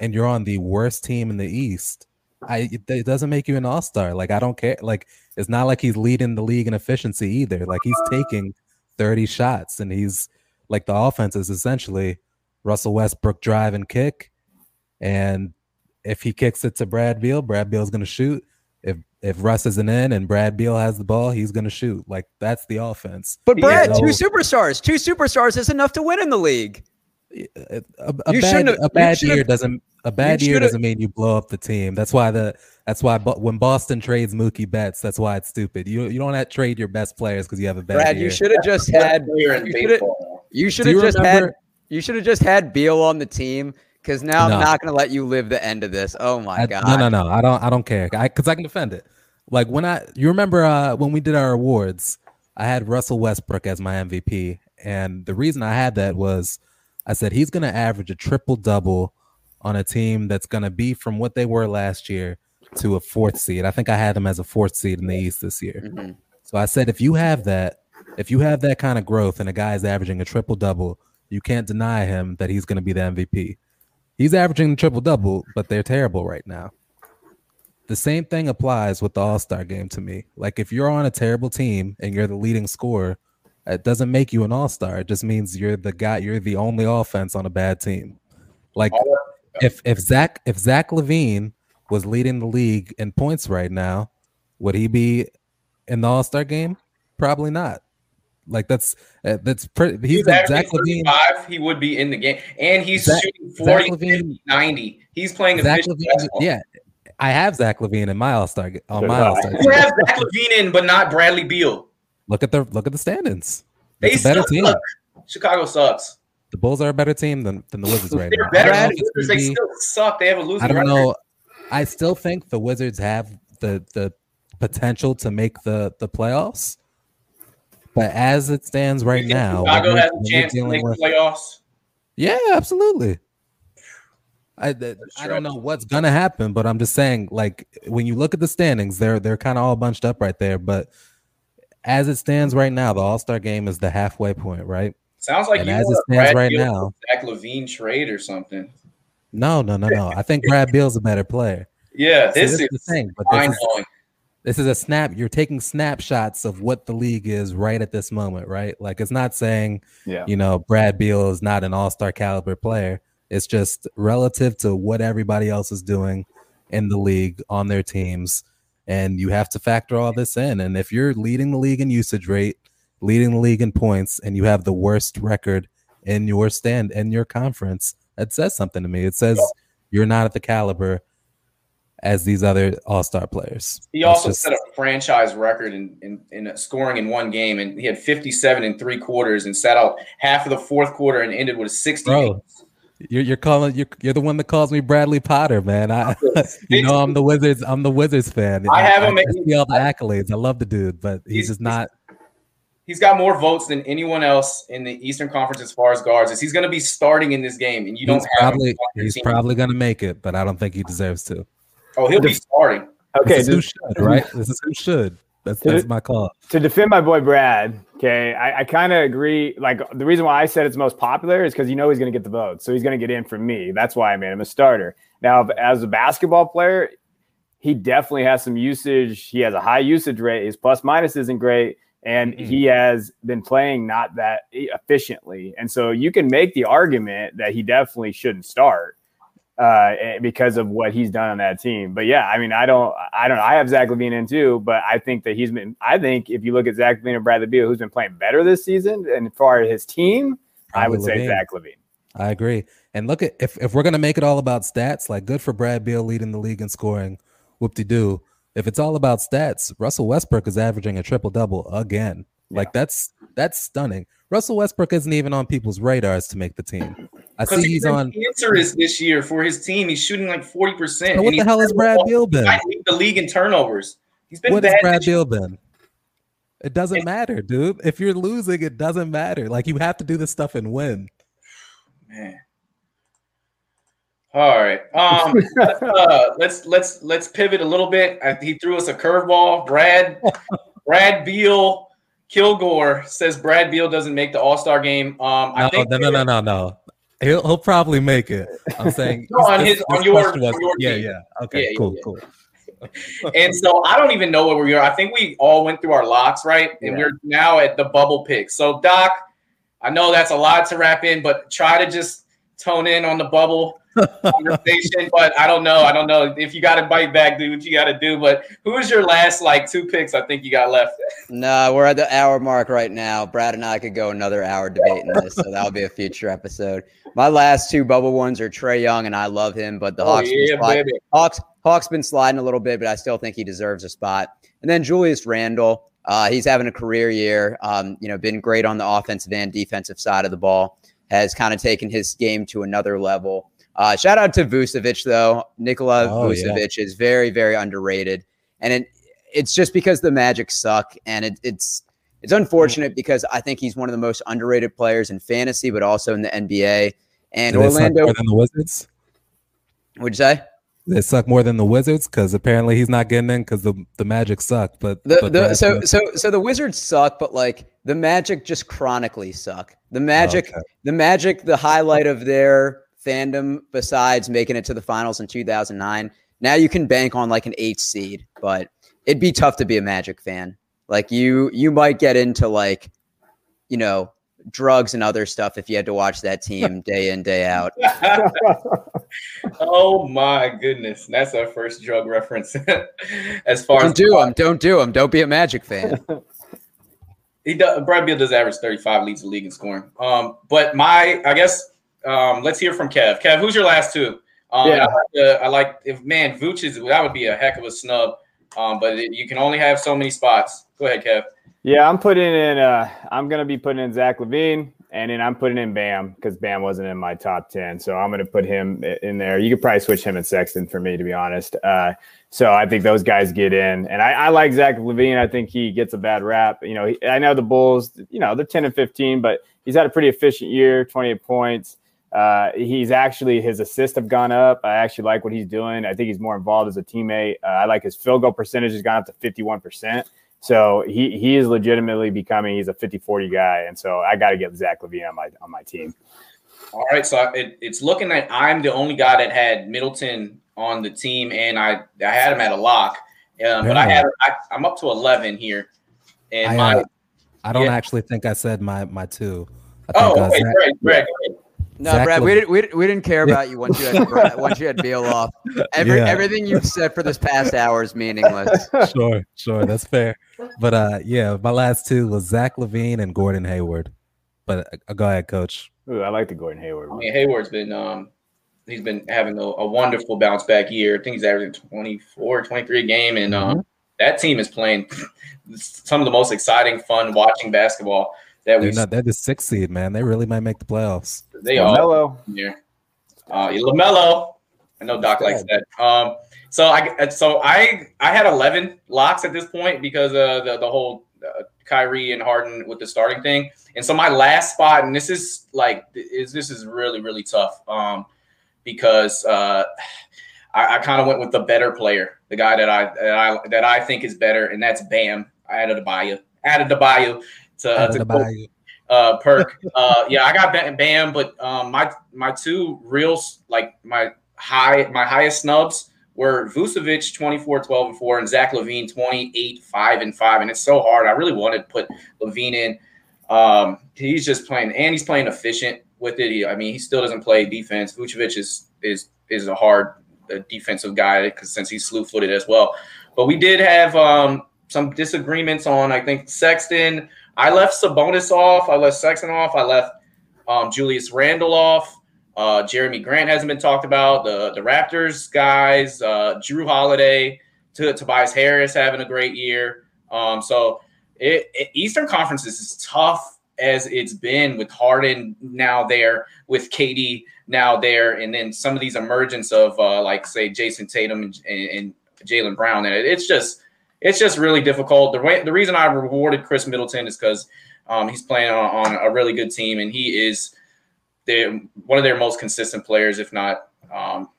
Speaker 4: and you're on the worst team in the East, I it doesn't make you an all star. Like I don't care. Like it's not like he's leading the league in efficiency either. Like he's taking 30 shots and he's like the offense is essentially Russell Westbrook drive and kick. And if he kicks it to Brad Beal, Brad Beal's gonna shoot. If if Russ isn't in and Brad Beal has the ball, he's gonna shoot. Like that's the offense.
Speaker 3: But Brad, two superstars, two superstars is enough to win in the league.
Speaker 4: A, a bad, a bad year doesn't a bad year doesn't mean you blow up the team. That's why the that's why when Boston trades Mookie Betts, that's why it's stupid. You you don't have to trade your best players because you have a bad
Speaker 3: Brad,
Speaker 4: year.
Speaker 3: you should have just had you should have just remember? had you should have just had Beal on the team because now no. I'm not going to let you live the end of this. Oh my
Speaker 4: I,
Speaker 3: god!
Speaker 4: No, no, no. I don't. I don't care. I because I can defend it. Like when I you remember uh, when we did our awards, I had Russell Westbrook as my MVP, and the reason I had that was I said he's going to average a triple double on a team that's going to be from what they were last year to a fourth seed. I think I had them as a fourth seed in the East this year. Mm-hmm. So I said, if you have that, if you have that kind of growth and a guy is averaging a triple double, you can't deny him that he's going to be the MVP. He's averaging the triple double, but they're terrible right now. the same thing applies with the All Star game to me. Like if you're on a terrible team and you're the leading scorer, it doesn't make you an All Star. It just means you're the guy. You're the only offense on a bad team. Like if if Zach if Zach LaVine was leading the league in points right now, would he be in the All Star game? Probably not. Like that's uh, that's pretty. He's,
Speaker 2: He's
Speaker 4: Zach LaVine.
Speaker 2: He would be in the game, and he's
Speaker 4: Zach-
Speaker 2: shooting 40,
Speaker 4: Zach LaVine-
Speaker 2: 50, 90. He's playing
Speaker 4: Zach
Speaker 2: efficient
Speaker 4: LaVine.
Speaker 2: basketball.
Speaker 4: Yeah, I have Zach LaVine in my All Star on my
Speaker 5: So do I.
Speaker 4: All Star.
Speaker 2: You have Zach LaVine in, but not Bradley Beal.
Speaker 4: Look at the look at the standings.
Speaker 2: They
Speaker 4: It's better
Speaker 2: suck.
Speaker 4: team.
Speaker 2: Chicago sucks.
Speaker 4: The Bulls are a better team than, than the Wizards right now.
Speaker 2: They're
Speaker 4: now.
Speaker 2: better
Speaker 4: I
Speaker 2: than
Speaker 4: don't
Speaker 2: the Wizards.
Speaker 4: gonna
Speaker 2: They
Speaker 4: be-
Speaker 2: still suck. They have a losing
Speaker 4: I don't
Speaker 2: record.
Speaker 4: know. I still think the Wizards have the the potential to make the the playoffs, but as it stands right now,
Speaker 2: Chicago has a chance to make the
Speaker 4: with-
Speaker 2: playoffs.
Speaker 4: yeah, absolutely. I I don't know what's gonna happen, but I'm just saying, like when you look at the standings, they're they're kind of all bunched up right there. But as it stands right now, the All Star game is the halfway point, right?
Speaker 2: Sounds like
Speaker 4: And
Speaker 2: you
Speaker 4: as it stands
Speaker 2: Brad
Speaker 4: right
Speaker 2: Beal
Speaker 4: now-
Speaker 2: Zach LaVine trade or something.
Speaker 4: No, no, no, no. I think Brad Beal's a better player.
Speaker 2: Yeah,
Speaker 4: See,
Speaker 2: this
Speaker 4: this
Speaker 2: is
Speaker 4: is the thing, but this
Speaker 2: mind
Speaker 4: is,
Speaker 2: blowing.
Speaker 4: this is a snap. You're taking snapshots of what the league is right at this moment, right? Like it's not saying
Speaker 5: Yeah.
Speaker 4: you know Brad Beal is not an All Star caliber player. It's just relative to what everybody else is doing in the league on their teams, and you have to factor all this in. And if you're leading the league in usage rate, leading the league in points, and you have the worst record in your stand in your conference, it says something to me. It says you're not at the caliber as these other All Star players.
Speaker 2: He also
Speaker 4: just-
Speaker 2: set a franchise record in, in, in scoring in one game, and he had 57 in three quarters and sat out half of the fourth quarter and ended with a 60.
Speaker 4: Bro, You're, you're calling you're, you're the one that calls me Bradley Potter, man. I you know I'm the Wizards I'm the Wizards fan.
Speaker 2: I have him
Speaker 4: I,
Speaker 2: at-
Speaker 4: see all the accolades. I love the dude, but he's,
Speaker 2: He's-
Speaker 4: just not.
Speaker 2: He's got more votes than anyone else in the Eastern Conference as far as guards. Is he's going to be starting in this game, and you don't
Speaker 4: He's
Speaker 2: have
Speaker 4: probably
Speaker 2: on
Speaker 4: he's
Speaker 2: team.
Speaker 4: probably gonna make it, but I don't think he deserves to.
Speaker 2: Oh, he'll be starting.
Speaker 5: Okay.
Speaker 4: this is who should, right? This is who should. That's
Speaker 5: Did
Speaker 4: that's my call.
Speaker 5: to defend my boy Brad, okay, I, I kind of agree. Like the reason why I said it's most popular is because you know he's going to get the votes, so he's going to get in from me. That's why I made him a starter. Now, as a basketball player, he definitely has some usage. He has a high usage rate. His plus minus isn't great, and
Speaker 4: Mm-hmm.
Speaker 5: he has been playing not that efficiently. And so you can make the argument that he definitely shouldn't start uh, because of what he's done on that team. But yeah, I mean, I don't, I don't, I have Zach LaVine in too, but I think that he's been, I think if you look at Zach LaVine and Bradley Beal, who's been playing better this season, and as far as his team, I
Speaker 4: Probably
Speaker 5: would say Zach LaVine.
Speaker 4: I agree. And look at if if we're gonna make it all about stats, like good for Brad Beal leading the league in scoring, whoop de doo. If it's all about stats, Russell Westbrook is averaging a triple double again. Like that's that's stunning. Russell Westbrook isn't even on people's radars to make the team. I see
Speaker 2: he's
Speaker 4: he's on.
Speaker 2: cancerous this year for his team. He's shooting like 40%.
Speaker 4: So what the hell has Brad Beal been?
Speaker 2: lead the league in turnovers. He's been
Speaker 4: What has. Brad. Beal been? It doesn't matter, dude. If you're losing, it doesn't matter. Like you have to do this stuff and win.
Speaker 2: Man. All right. Um, let's, uh, let's let's let's pivot a little bit. Uh, He threw us a curveball. Brad Brad Beal Kilgore says Brad Beal doesn't make the All Star game. Um, I
Speaker 4: No,
Speaker 2: think
Speaker 4: no, no, no, no, no. He'll he'll probably make it. I'm saying
Speaker 2: No, on his- on your- on your
Speaker 4: yeah,
Speaker 2: team.
Speaker 4: yeah. Okay,
Speaker 2: Yeah, yeah,
Speaker 4: cool,
Speaker 2: yeah.
Speaker 4: cool.
Speaker 2: and so I don't even know where we are. I think we all went through our locks, right? And
Speaker 5: Yeah.
Speaker 2: we're now at the bubble pick. So Doc, I know that's a lot to wrap in, but try to just tone in on the bubble conversation. But I don't know. I don't know if you got to bite back, do what you got to do. But who is your last like two picks? I think you got left.
Speaker 3: No, we're at the hour mark right now. Brad and I could go another hour debating this, so that'll be a future episode. My last two bubble ones are Trae Young, and I love him, but the
Speaker 2: Oh
Speaker 3: Hawks,
Speaker 2: yeah, baby.
Speaker 3: Hawks, Hawks been sliding a little bit, but I still think he deserves a spot. And then Julius Randle, uh, he's having a career year. Um, you know, been great on the offensive and defensive side of the ball. Has kind of taken his game to another level. Uh, shout out to Vucevic though. Nikola
Speaker 4: Oh, yeah.
Speaker 3: Vucevic is very, very underrated, and it, it's just because the Magic suck, and it, it's it's unfortunate because I think he's one of the most underrated players in fantasy, but also in the NBA. And
Speaker 4: suck
Speaker 3: Orlando,
Speaker 4: than the Wizards.
Speaker 3: would you say?
Speaker 4: They suck more than the Wizards because apparently he's not getting in because the, the Magic suck. But,
Speaker 3: The,
Speaker 4: but
Speaker 3: the, so so so the Wizards suck, but like the Magic just chronically suck. The Magic,
Speaker 4: okay.
Speaker 3: the Magic, the highlight of their fandom, besides making it to the finals in 2009, now you can bank on like an eight seed, but it'd be tough to be a Magic fan. Like you, you might get into like, you know, drugs and other stuff if you had to watch that team day in day out.
Speaker 2: oh my goodness, that's our first drug reference. as far
Speaker 3: don't
Speaker 2: as
Speaker 3: do them, don't do them. Don't be a Magic fan.
Speaker 2: he does. Brad Beal does average thirty five leads the league in scoring. Um, but my, I guess, um, let's hear from Kev. Kev, who's your last two? Um, yeah, I like, uh, I like, if man Vooch is that would be a heck of a snub. Um, but it, you can only have so many spots. Go ahead, Kev.
Speaker 5: Yeah, I'm putting in. Uh, I'm gonna be putting in Zach LaVine, and then I'm putting in Bam because Bam wasn't in my top ten, so I'm gonna put him in there. You could probably switch him and Sexton for me, to be honest. Uh, so I think those guys get in, and I, I, like Zach LaVine. I think he gets a bad rap. You know, he, I know the Bulls. You know, they're 10 and 15, but he's had a pretty efficient year, 28 points. Uh, he's actually his assists have gone up. I actually like what he's doing. I think he's more involved as a teammate. Uh, I like his field goal percentage has gone up to 51 percent. So he he is legitimately becoming he's a 50-40 guy, and so I got to get Zach LaVine on my on my team.
Speaker 2: All right, so it, it's looking like I'm the only guy that had Middleton on the team, and I I had him at a lock, um, but I had I, am up to 11 here, and
Speaker 4: I,
Speaker 2: my
Speaker 4: uh, I don't yeah. actually think I said my my two. I
Speaker 2: oh, okay, great, great.
Speaker 3: No, Zach Brad, we didn't, we, we didn't care about you once you had once you had Beal off. Every, yeah. Everything you've said for this past hour is meaningless.
Speaker 4: Sure, sure, that's fair. But uh, yeah, my last two was Zach LaVine and Gordon Hayward. But uh, go ahead, Coach.
Speaker 5: Ooh, I like the Gordon Hayward.
Speaker 2: I mean, Hayward's been um, he's been having a, a, wonderful bounce back year. I think he's averaging 24, 23 a game, and um, mm-hmm. that team is playing some of the most exciting, fun watching basketball
Speaker 4: that they're not. They're the sixth seed, man. They really might make the playoffs.
Speaker 2: They are. LaMelo. Yeah. Uh, LaMelo. I know Doc likes that. Um, so I so I I had 11 locks at this point because uh, the the whole uh, Kyrie and Harden with the starting thing. And so my last spot, and this is like is this is really really tough um, because uh, I, I kind of went with the better player, the guy that I that I that I think is better, and that's Bam. I added a Bayou, added the Bayou to, uh, to uh, perk. Uh, yeah, I got Bam, but um, my my two real like my high my highest snubs were Vucevic 24, 12, and 4, and Zach LaVine 28, 5, and 5. And it's so hard. I really wanted to put LaVine in. Um, he's just playing and he's playing efficient with it. I mean, he still doesn't play defense. Vucevic is is is a hard defensive guy because since he's slew footed as well. But we did have um, some disagreements on I think Sexton I left Sabonis off. I left Sexton off. I left um, Julius Randle off. Uh, Jerami Grant hasn't been talked about. The the Raptors guys, uh, Jrue Holiday, to Tobias Harris having a great year. Um, so it, it, Eastern Conference is as tough as it's been with Harden now there, with KD now there, and then some of these emergence of uh, like say Jayson Tatum and, and, and Jaylen Brown. And it's just it's just really difficult. The way, the reason I rewarded Khris Middleton is because um, he's playing on, on, a really good team, and he is one of their most consistent players, if not. Um,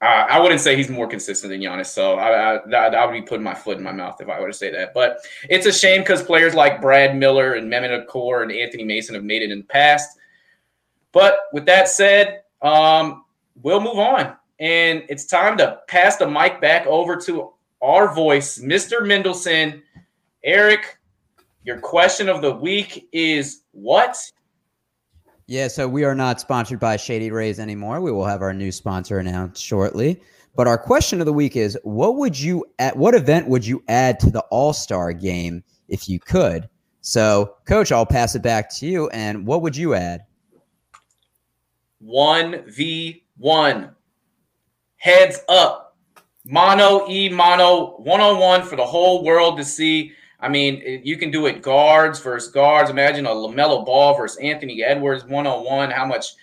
Speaker 2: I, I wouldn't say he's more consistent than Giannis, so I, I, I, would be putting my foot in my mouth if I were to say that. But it's a shame because players like Brad Miller and Mehmet Okur and Anthony Mason have made it in the past. But with that said, um, we'll move on. And it's time to pass the mic back over to our voice, Mr. Mendelson. Eric, your question of the week is what?
Speaker 3: Yeah, so we are not sponsored by Shady Rays anymore. We will have our new sponsor announced shortly. But our question of the week is what would you at what event would you add to the All-Star game if you could? So, coach, I'll pass it back to you and what would you add?
Speaker 2: 1v1. Heads up mono e mono one on one for the whole world to see. I mean, you can do it guards versus guards. Imagine a LaMelo Ball versus Anthony Edwards one on one. How much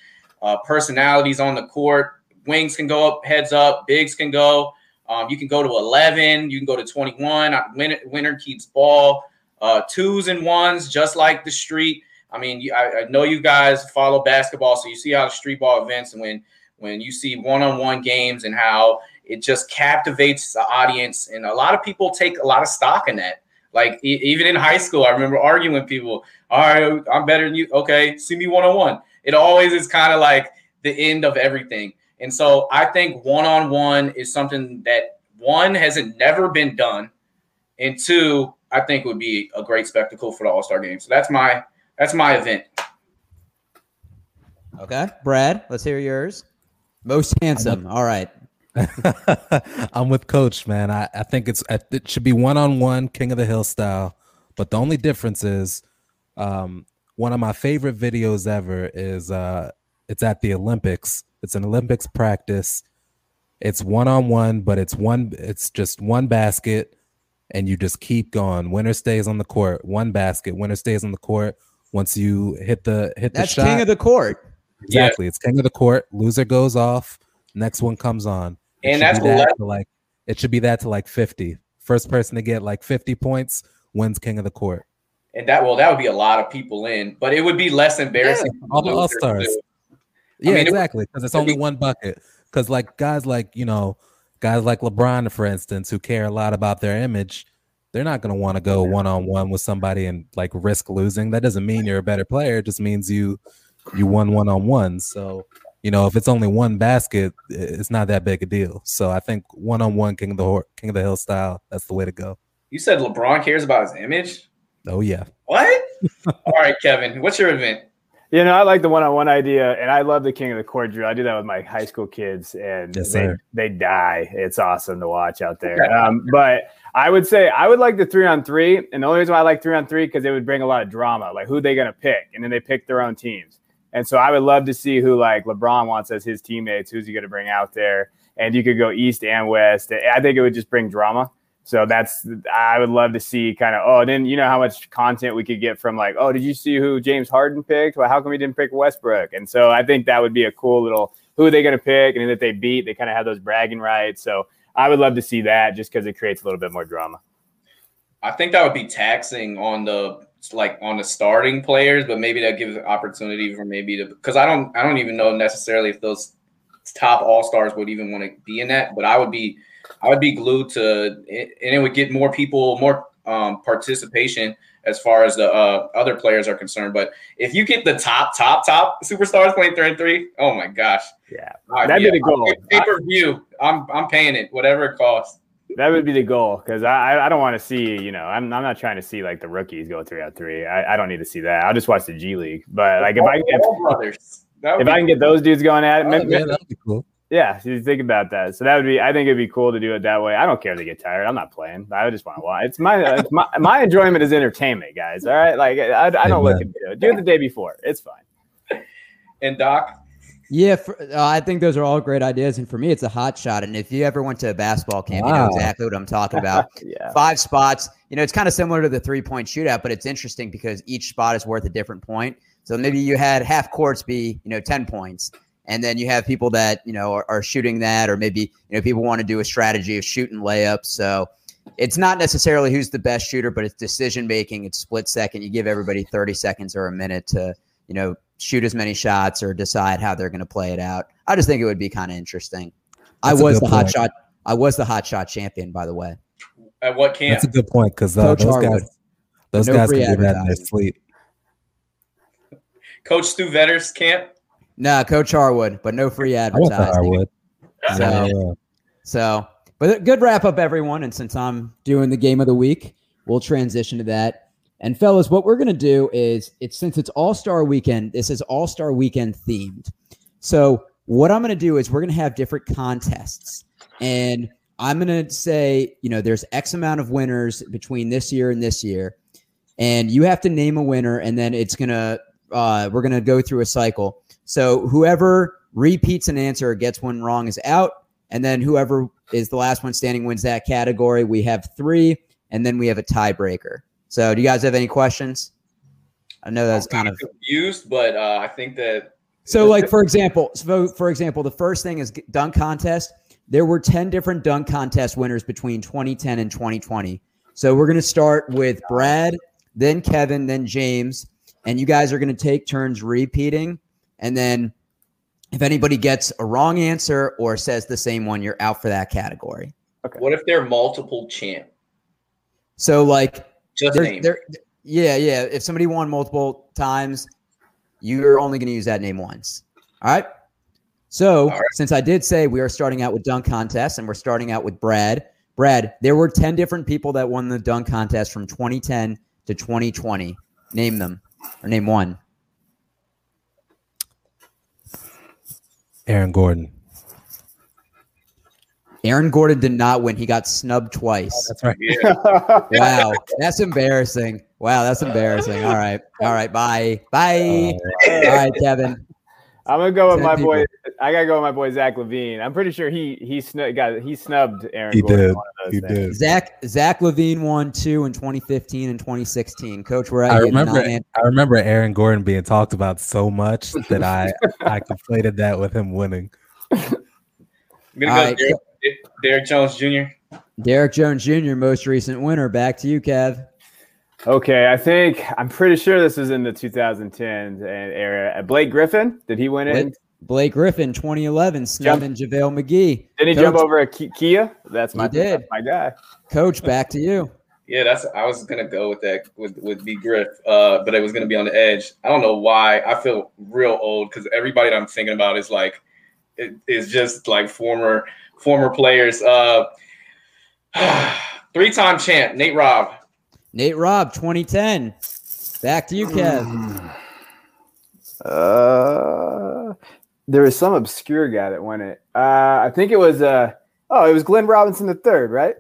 Speaker 2: uh, personalities on the court? Wings can go up, heads up. Bigs can go. Um, you can go to 11. You can go to 21. Winner, winner keeps ball. Uh, twos and ones, just like the street. I mean, I, I know you guys follow basketball, so you see how the street ball events and when when you see one-on-one games and how it just captivates the audience. And a lot of people take a lot of stock in that. Like e- even in high school, I remember arguing with people. All right, I'm better than you. Okay, see me one on one. It always is kind of like the end of everything. And so I think one on one is something that one hasn't never been done, and two, I think would be a great spectacle for the All Star game. So that's my that's my event.
Speaker 3: Okay, Brad, let's hear yours. Most handsome. All right.
Speaker 4: I'm with Coach, man. I, I think it's it should be one on one, King of the Hill style. But the only difference is, um, one of my favorite videos ever is uh, it's at the Olympics. It's an Olympics practice. It's one on one, but it's one. It's just one basket, and you just keep going. Winner stays on the court. One basket. Winner stays on the court. Once you hit the hit
Speaker 3: That's
Speaker 4: the shot,
Speaker 3: king of the court.
Speaker 4: exactly. It's king of the court. Loser goes off. Next one comes on. It
Speaker 2: And that's
Speaker 4: that to like it should be that to like 50. First person to get like 50 points wins king of the court.
Speaker 2: And that well, that would be a lot of people in, but it would be less embarrassing. for
Speaker 4: all the All-Stars.
Speaker 2: too.
Speaker 4: Yeah,
Speaker 2: mean,
Speaker 4: exactly. Because it's
Speaker 2: it'd
Speaker 4: only
Speaker 2: be-
Speaker 4: one bucket. Because like guys like you know, guys like LeBron, for instance, who care a lot about their image, they're not going to want to go one on one with somebody and like risk losing. That doesn't mean you're a better player. It just means you you won one on one. So you know, if it's only one basket, it's not that big a deal. So I think one on one King of the Hor- King of the Hill style. That's the way to go.
Speaker 2: You said LeBron cares about his image.
Speaker 4: Oh yeah.
Speaker 2: What? All right, Kevin, what's your event?
Speaker 5: You know, I like the one-on-one idea, and I love the King of the Court drill. I do that with my high school kids, and
Speaker 4: Yes,
Speaker 5: they they die. It's awesome to watch out there. Um, but I would say I would like the three-on-three, and the only reason why I like three-on-three because it would bring a lot of drama. Like who they gonna pick, and then they pick their own teams. And so I would love to see who like LeBron wants as his teammates. Who's he gonna bring out there? And you could go east and west. I think it would just bring drama. So that's I would love to see kind of oh then you know how much content we could get from like oh did you see who James Harden picked? Well, how come he didn't pick Westbrook? And so I think that would be a cool little who are they going to pick and if they beat they kind of have those bragging rights. So I would love to see that just because it creates a little bit more drama.
Speaker 2: I think that would be taxing on the like on the starting players, but maybe that gives an opportunity for maybe to because I don't I don't even know necessarily if those top all stars would even want to be in that, but I would be I would be glued to and it would get more people more um, participation as far as the uh, other players are concerned. But if you get the top top top superstars playing three and three, oh my gosh,
Speaker 5: Yeah, That'd be the goal.
Speaker 2: Pay per view, I'm I'm paying it whatever it costs.
Speaker 5: That would be the goal because I I- I don't want to see you know I'm I'm not trying to see like the rookies go three out three. I, I don't need to see that. I'll just watch the G League. But like if I can get,
Speaker 2: brothers,
Speaker 5: if I can get those dudes going at it,
Speaker 4: Oh,
Speaker 5: maybe,
Speaker 4: yeah, that'd be cool.
Speaker 5: Yeah, so you think about that. So that would be. I think it'd be cool to do it that way. I don't care if they get tired. I'm not playing. I just want to watch. It's my it's my my enjoyment is entertainment, guys. All right, like I, I don't look at it. Do it the day before. It's fine.
Speaker 2: And Doc,
Speaker 3: Yeah, for, uh, I think those are all great ideas, and for me, it's a hot shot. And if you ever went to a basketball camp, you know exactly what I'm talking about.
Speaker 5: Yeah,
Speaker 3: Five spots. You know, it's kind of similar to the three point shootout, but it's interesting because each spot is worth a different point. So maybe you had half courts be, you know, 10 points. And then you have people that, you know, are, are shooting that, or maybe, you know, people want to do a strategy of shooting layups. So it's not necessarily who's the best shooter, but it's decision making. It's split second. You give everybody 30 seconds or a minute to, you know, shoot as many shots or decide how they're going to play it out. I just think it would be kind of interesting. I
Speaker 4: That's a
Speaker 3: was
Speaker 4: good
Speaker 3: the hot shot. I was the hot shot champion, by the way.
Speaker 2: at what camp?
Speaker 4: That's a good point because uh,
Speaker 3: Coach
Speaker 4: those
Speaker 3: Harwood.
Speaker 4: guys, those
Speaker 3: No
Speaker 4: guys can do that in their sleep.
Speaker 2: Coach Stu Vetter's camp.
Speaker 3: Nah, Coach Harwood, but no free
Speaker 4: I
Speaker 3: advertising.
Speaker 4: Harwood.
Speaker 3: So,
Speaker 4: Yeah, yeah.
Speaker 3: so, but good wrap up, everyone. And since I'm doing the game of the week, we'll transition to that. And fellas, what we're gonna do is it's since it's All Star Weekend. This is All Star Weekend themed. So what I'm gonna do is we're gonna have different contests, and I'm gonna say, you know, there's X amount of winners between this year and this year, and you have to name a winner, and then it's gonna uh, we're gonna go through a cycle. So whoever repeats an answer or gets one wrong is out, and then whoever is the last one standing wins that category. We have three, and then we have a tiebreaker. So, do you guys have any questions? I know that's kind of
Speaker 2: confused, but uh, I think that
Speaker 3: so. Like for example, so for example, the first thing is dunk contest. There were ten different dunk contest winners between 2010 and 2020. So we're gonna start with Brad, then Kevin, then James, and you guys are gonna take turns repeating, and then if anybody gets a wrong answer or says the same one, you're out for that category. Okay.
Speaker 2: What if they're multiple champ?
Speaker 3: So like
Speaker 2: Just
Speaker 3: There's-
Speaker 2: name.
Speaker 3: there- yeah, yeah. If somebody won multiple times, you're only going to use that name once. All right. So, right. since I did say we are starting out with dunk contests and we're starting out with Brad, Brad, there were 10 different people that won the dunk contest from 2010 to 2020. Name them or name one.
Speaker 4: Aaron Gordon.
Speaker 3: Aaron Gordon did not win. He got snubbed twice.
Speaker 4: Oh, that's right.
Speaker 3: Yeah. wow. That's embarrassing. Wow, that's embarrassing. All right. All right. Bye. Bye. Uh, All right, Kevin.
Speaker 5: I'm gonna go with my people. boy. I gotta go with my boy Zach LaVine. I'm pretty sure he he snub, got he snubbed Aaron.
Speaker 4: He
Speaker 5: Gordon
Speaker 4: did. He
Speaker 3: things. did. Zach Zach LaVine won two in 2015 and 2016. Coach, where
Speaker 4: I remember I remember Aaron Gordon being talked about so much that I I conflated that with him winning.
Speaker 2: I'm gonna go right. Derrick, Derrick Jones Jr.
Speaker 3: Derrick Jones Jr. most recent winner. Back to you, Kev.
Speaker 5: Okay, I think I'm pretty sure this was in the 2010s era. Blake Griffin, did he win
Speaker 3: Blake,
Speaker 5: it?
Speaker 3: Blake Griffin, 2011, snubbing JaVale McGee.
Speaker 5: Did he Coach, jump over a Kia? That's my,
Speaker 3: did.
Speaker 5: That's my guy.
Speaker 3: Coach, back to you.
Speaker 2: Yeah, that's. I was gonna go with that with with B Griff, uh, but it was gonna be on the edge. I don't know why. I feel real old because everybody that I'm thinking about is like, it, is just like former former players. Uh, three time champ Nate Robb.
Speaker 3: Nate Robb, 2010. Back to you, Kev.
Speaker 5: Uh, there was some obscure guy that won it. Uh, I think it was uh oh, it was Glenn Robinson the third, right?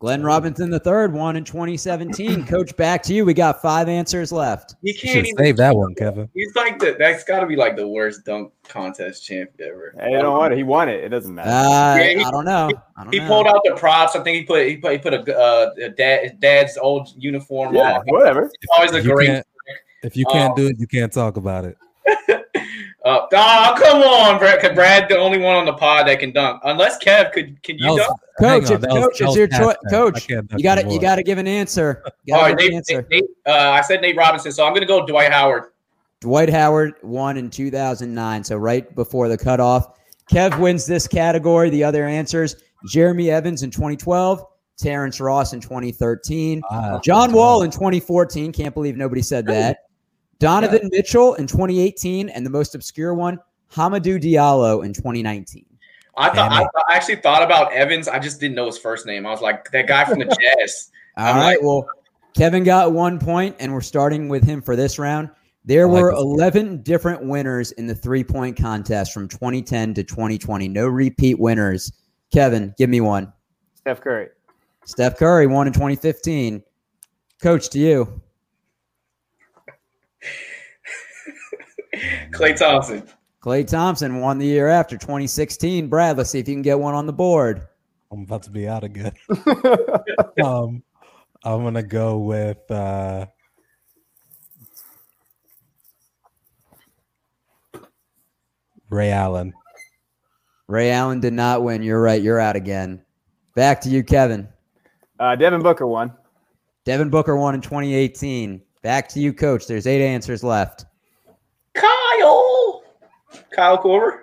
Speaker 3: Glenn Robinson the third won in 2017. Coach, back to you. We got five answers left.
Speaker 2: You can't
Speaker 4: even, save that one, Kevin.
Speaker 2: He's like the that's got to be like the worst dunk contest champ ever.
Speaker 5: Hey, you know what? He won it. It doesn't matter.
Speaker 3: Uh, yeah, he, I don't know. I don't
Speaker 2: he
Speaker 3: know.
Speaker 2: pulled out the props. I think he put he put he put a, uh, a dad dad's old uniform
Speaker 5: yeah,
Speaker 2: on.
Speaker 5: Whatever.
Speaker 2: It's always a
Speaker 4: if
Speaker 2: great.
Speaker 4: if you can't um, do it, you can't talk about it.
Speaker 2: Uh, oh, come on, Brad. Brad the only one on the pod that can dunk. Unless Kev could, can you was, dunk?
Speaker 3: Coach, if, coach, it's your choice. Coach, you got to you got to give an answer.
Speaker 2: All right, Nate, answer. Nate, uh, I said Nate Robinson, so I'm going to go Dwight Howard.
Speaker 3: Dwight Howard won in 2009, so right before the cutoff. Kev wins this category. The other answers: Jeremy Evans in 2012, Terrence Ross in 2013, uh, John Wall in 2014. Can't believe nobody said that. Donovan yeah. Mitchell in 2018, and the most obscure one, Hamidou Diallo in 2019.
Speaker 2: I thought I, I, actually thought about Evans. I just didn't know his first name. I was like that guy from the Jazz.
Speaker 3: All I'm right, like, well, Kevin got one point, and we're starting with him for this round. There like were 11 different winners in the three point contest from 2010 to 2020. No repeat winners. Kevin, give me one.
Speaker 5: Steph Curry.
Speaker 3: Steph Curry won in 2015. Coach, to you.
Speaker 2: Klay Thompson.
Speaker 3: Klay Thompson won the year after 2016. Brad, let's see if you can get one on the board.
Speaker 4: I'm about to be out again. um, I'm gonna go with uh, Ray Allen.
Speaker 3: Ray Allen did not win. You're right. You're out again. Back to you, Kevin.
Speaker 5: Uh, Devin Booker won.
Speaker 3: Devin Booker won in 2018. Back to you, Coach. There's eight answers left.
Speaker 2: Kyle. Kyle Korver.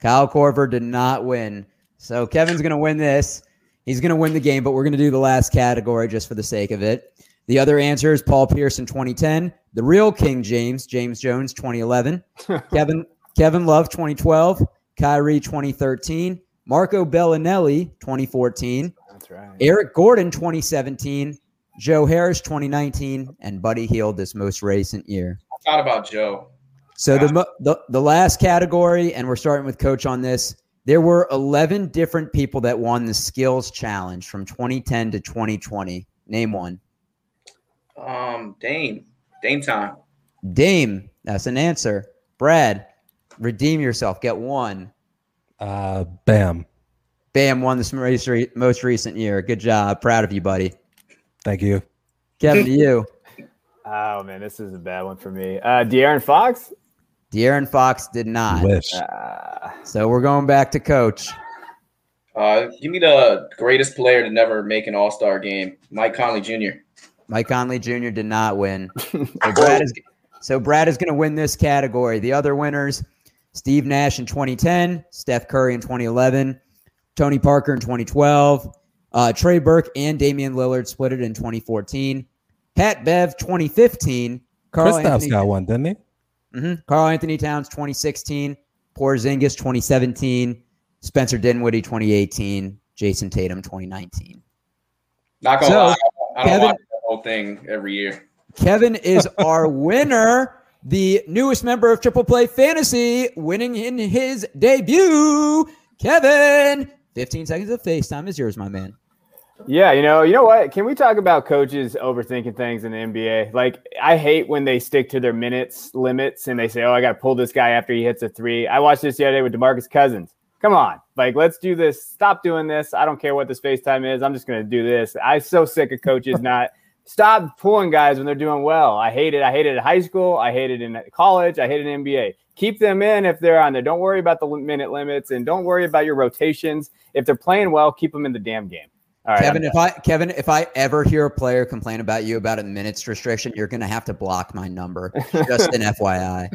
Speaker 3: Kyle Korver did not win. So Kevin's going to win this. He's going to win the game, but we're going to do the last category just for the sake of it. The other answer is Paul Pierce in 2010, the real King James, James Jones 2011, Kevin Kevin Love 2012, Kyrie 2013, Marco Belinelli 2014,
Speaker 5: That's right.
Speaker 3: Eric Gordon 2017, Joe Harris 2019, and Buddy Hield this most recent year.
Speaker 2: I thought about Joe.
Speaker 3: So the, the the last category, and we're starting with Coach on this. There were 11 different people that won the skills challenge from 2010 to 2020. Name one.
Speaker 2: Um, Dame. Dame time.
Speaker 3: Dame. That's an answer. Brad, redeem yourself. Get one.
Speaker 4: Uh, Bam.
Speaker 3: Bam won this most, most recent year. Good job. Proud of you, buddy.
Speaker 4: Thank you.
Speaker 3: Kevin, to you.
Speaker 5: Oh man, this is a bad one for me. Uh, De'Aaron Fox.
Speaker 3: De'Aaron Fox did not.
Speaker 4: Wish.
Speaker 5: Uh,
Speaker 3: so we're going back to coach.
Speaker 2: Uh, give me the greatest player to never make an All Star game, Mike Conley Jr.
Speaker 3: Mike Conley Jr. did not win. So Brad is, so Brad is going to win this category. The other winners: Steve Nash in 2010, Steph Curry in 2011, Tony Parker in 2012, uh, Trey Burke and Damian Lillard split it in 2014. Pat Bev 2015.
Speaker 4: Carl Kristaps got one, didn't he?
Speaker 3: Mm-hmm. Karl-Anthony Towns 2016. Porzingis 2017, Spencer Dinwiddie 2018, Jayson Tatum 2019.
Speaker 2: Not gonna so, lie, I don't Kevin, watch the whole thing every year.
Speaker 3: Kevin is our winner, the newest member of Triple Play Fantasy, winning in his debut. Kevin, 15 seconds of FaceTime is yours, my man.
Speaker 5: Yeah, you know, you know what? Can we talk about coaches overthinking things in the NBA? Like, I hate when they stick to their minutes limits and they say, "Oh, I got to pull this guy after he hits a three. I watched this the other day with DeMarcus Cousins. Come on, like, let's do this. Stop doing this. I don't care what this FaceTime is. I'm just going to do this. I'm so sick of coaches not stop pulling guys when they're doing well. I hate it. I hate it at high school. I hate it in college. I hate it in NBA. Keep them in if they're on there. Don't worry about the minute limits and don't worry about your rotations. If they're playing well, keep them in the damn game.
Speaker 3: All right, Kevin, if I Kevin, if I ever hear a player complain about you about a minutes restriction, you're gonna have to block my number. Just an FYI.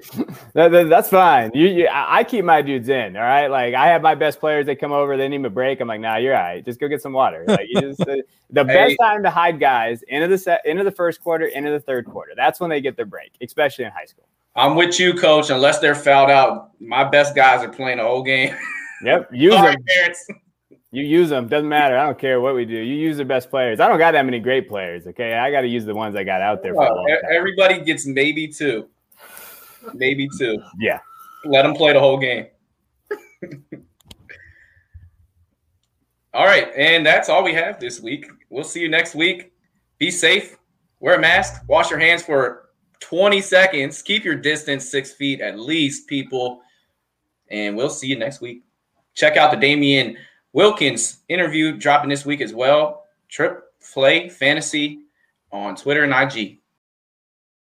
Speaker 5: That, that, that's fine. You, you, I keep my dudes in. All right, like I have my best players. They come over, they need a break. I'm like, nah, you're all right. Just go get some water. Like you just, uh, the hey. best time to hide guys into the set, into the first quarter, into the third quarter. That's when they get their break, especially in high school.
Speaker 2: I'm with you, coach. Unless they're fouled out, my best guys are playing the whole game.
Speaker 5: Yep, use them. You use them. Doesn't matter. I don't care what we do. You use the best players. I don't got that many great players. Okay. I got to use the ones I got out there. Well,
Speaker 2: everybody gets maybe two. Maybe two.
Speaker 5: Yeah.
Speaker 2: Let them play the whole game. all right. And that's all we have this week. We'll see you next week. Be safe. Wear a mask. Wash your hands for 20 seconds. Keep your distance six feet at least, people. And we'll see you next week. Check out the Damien Wilkins interview dropping this week as well. Trip Play Fantasy on Twitter and IG.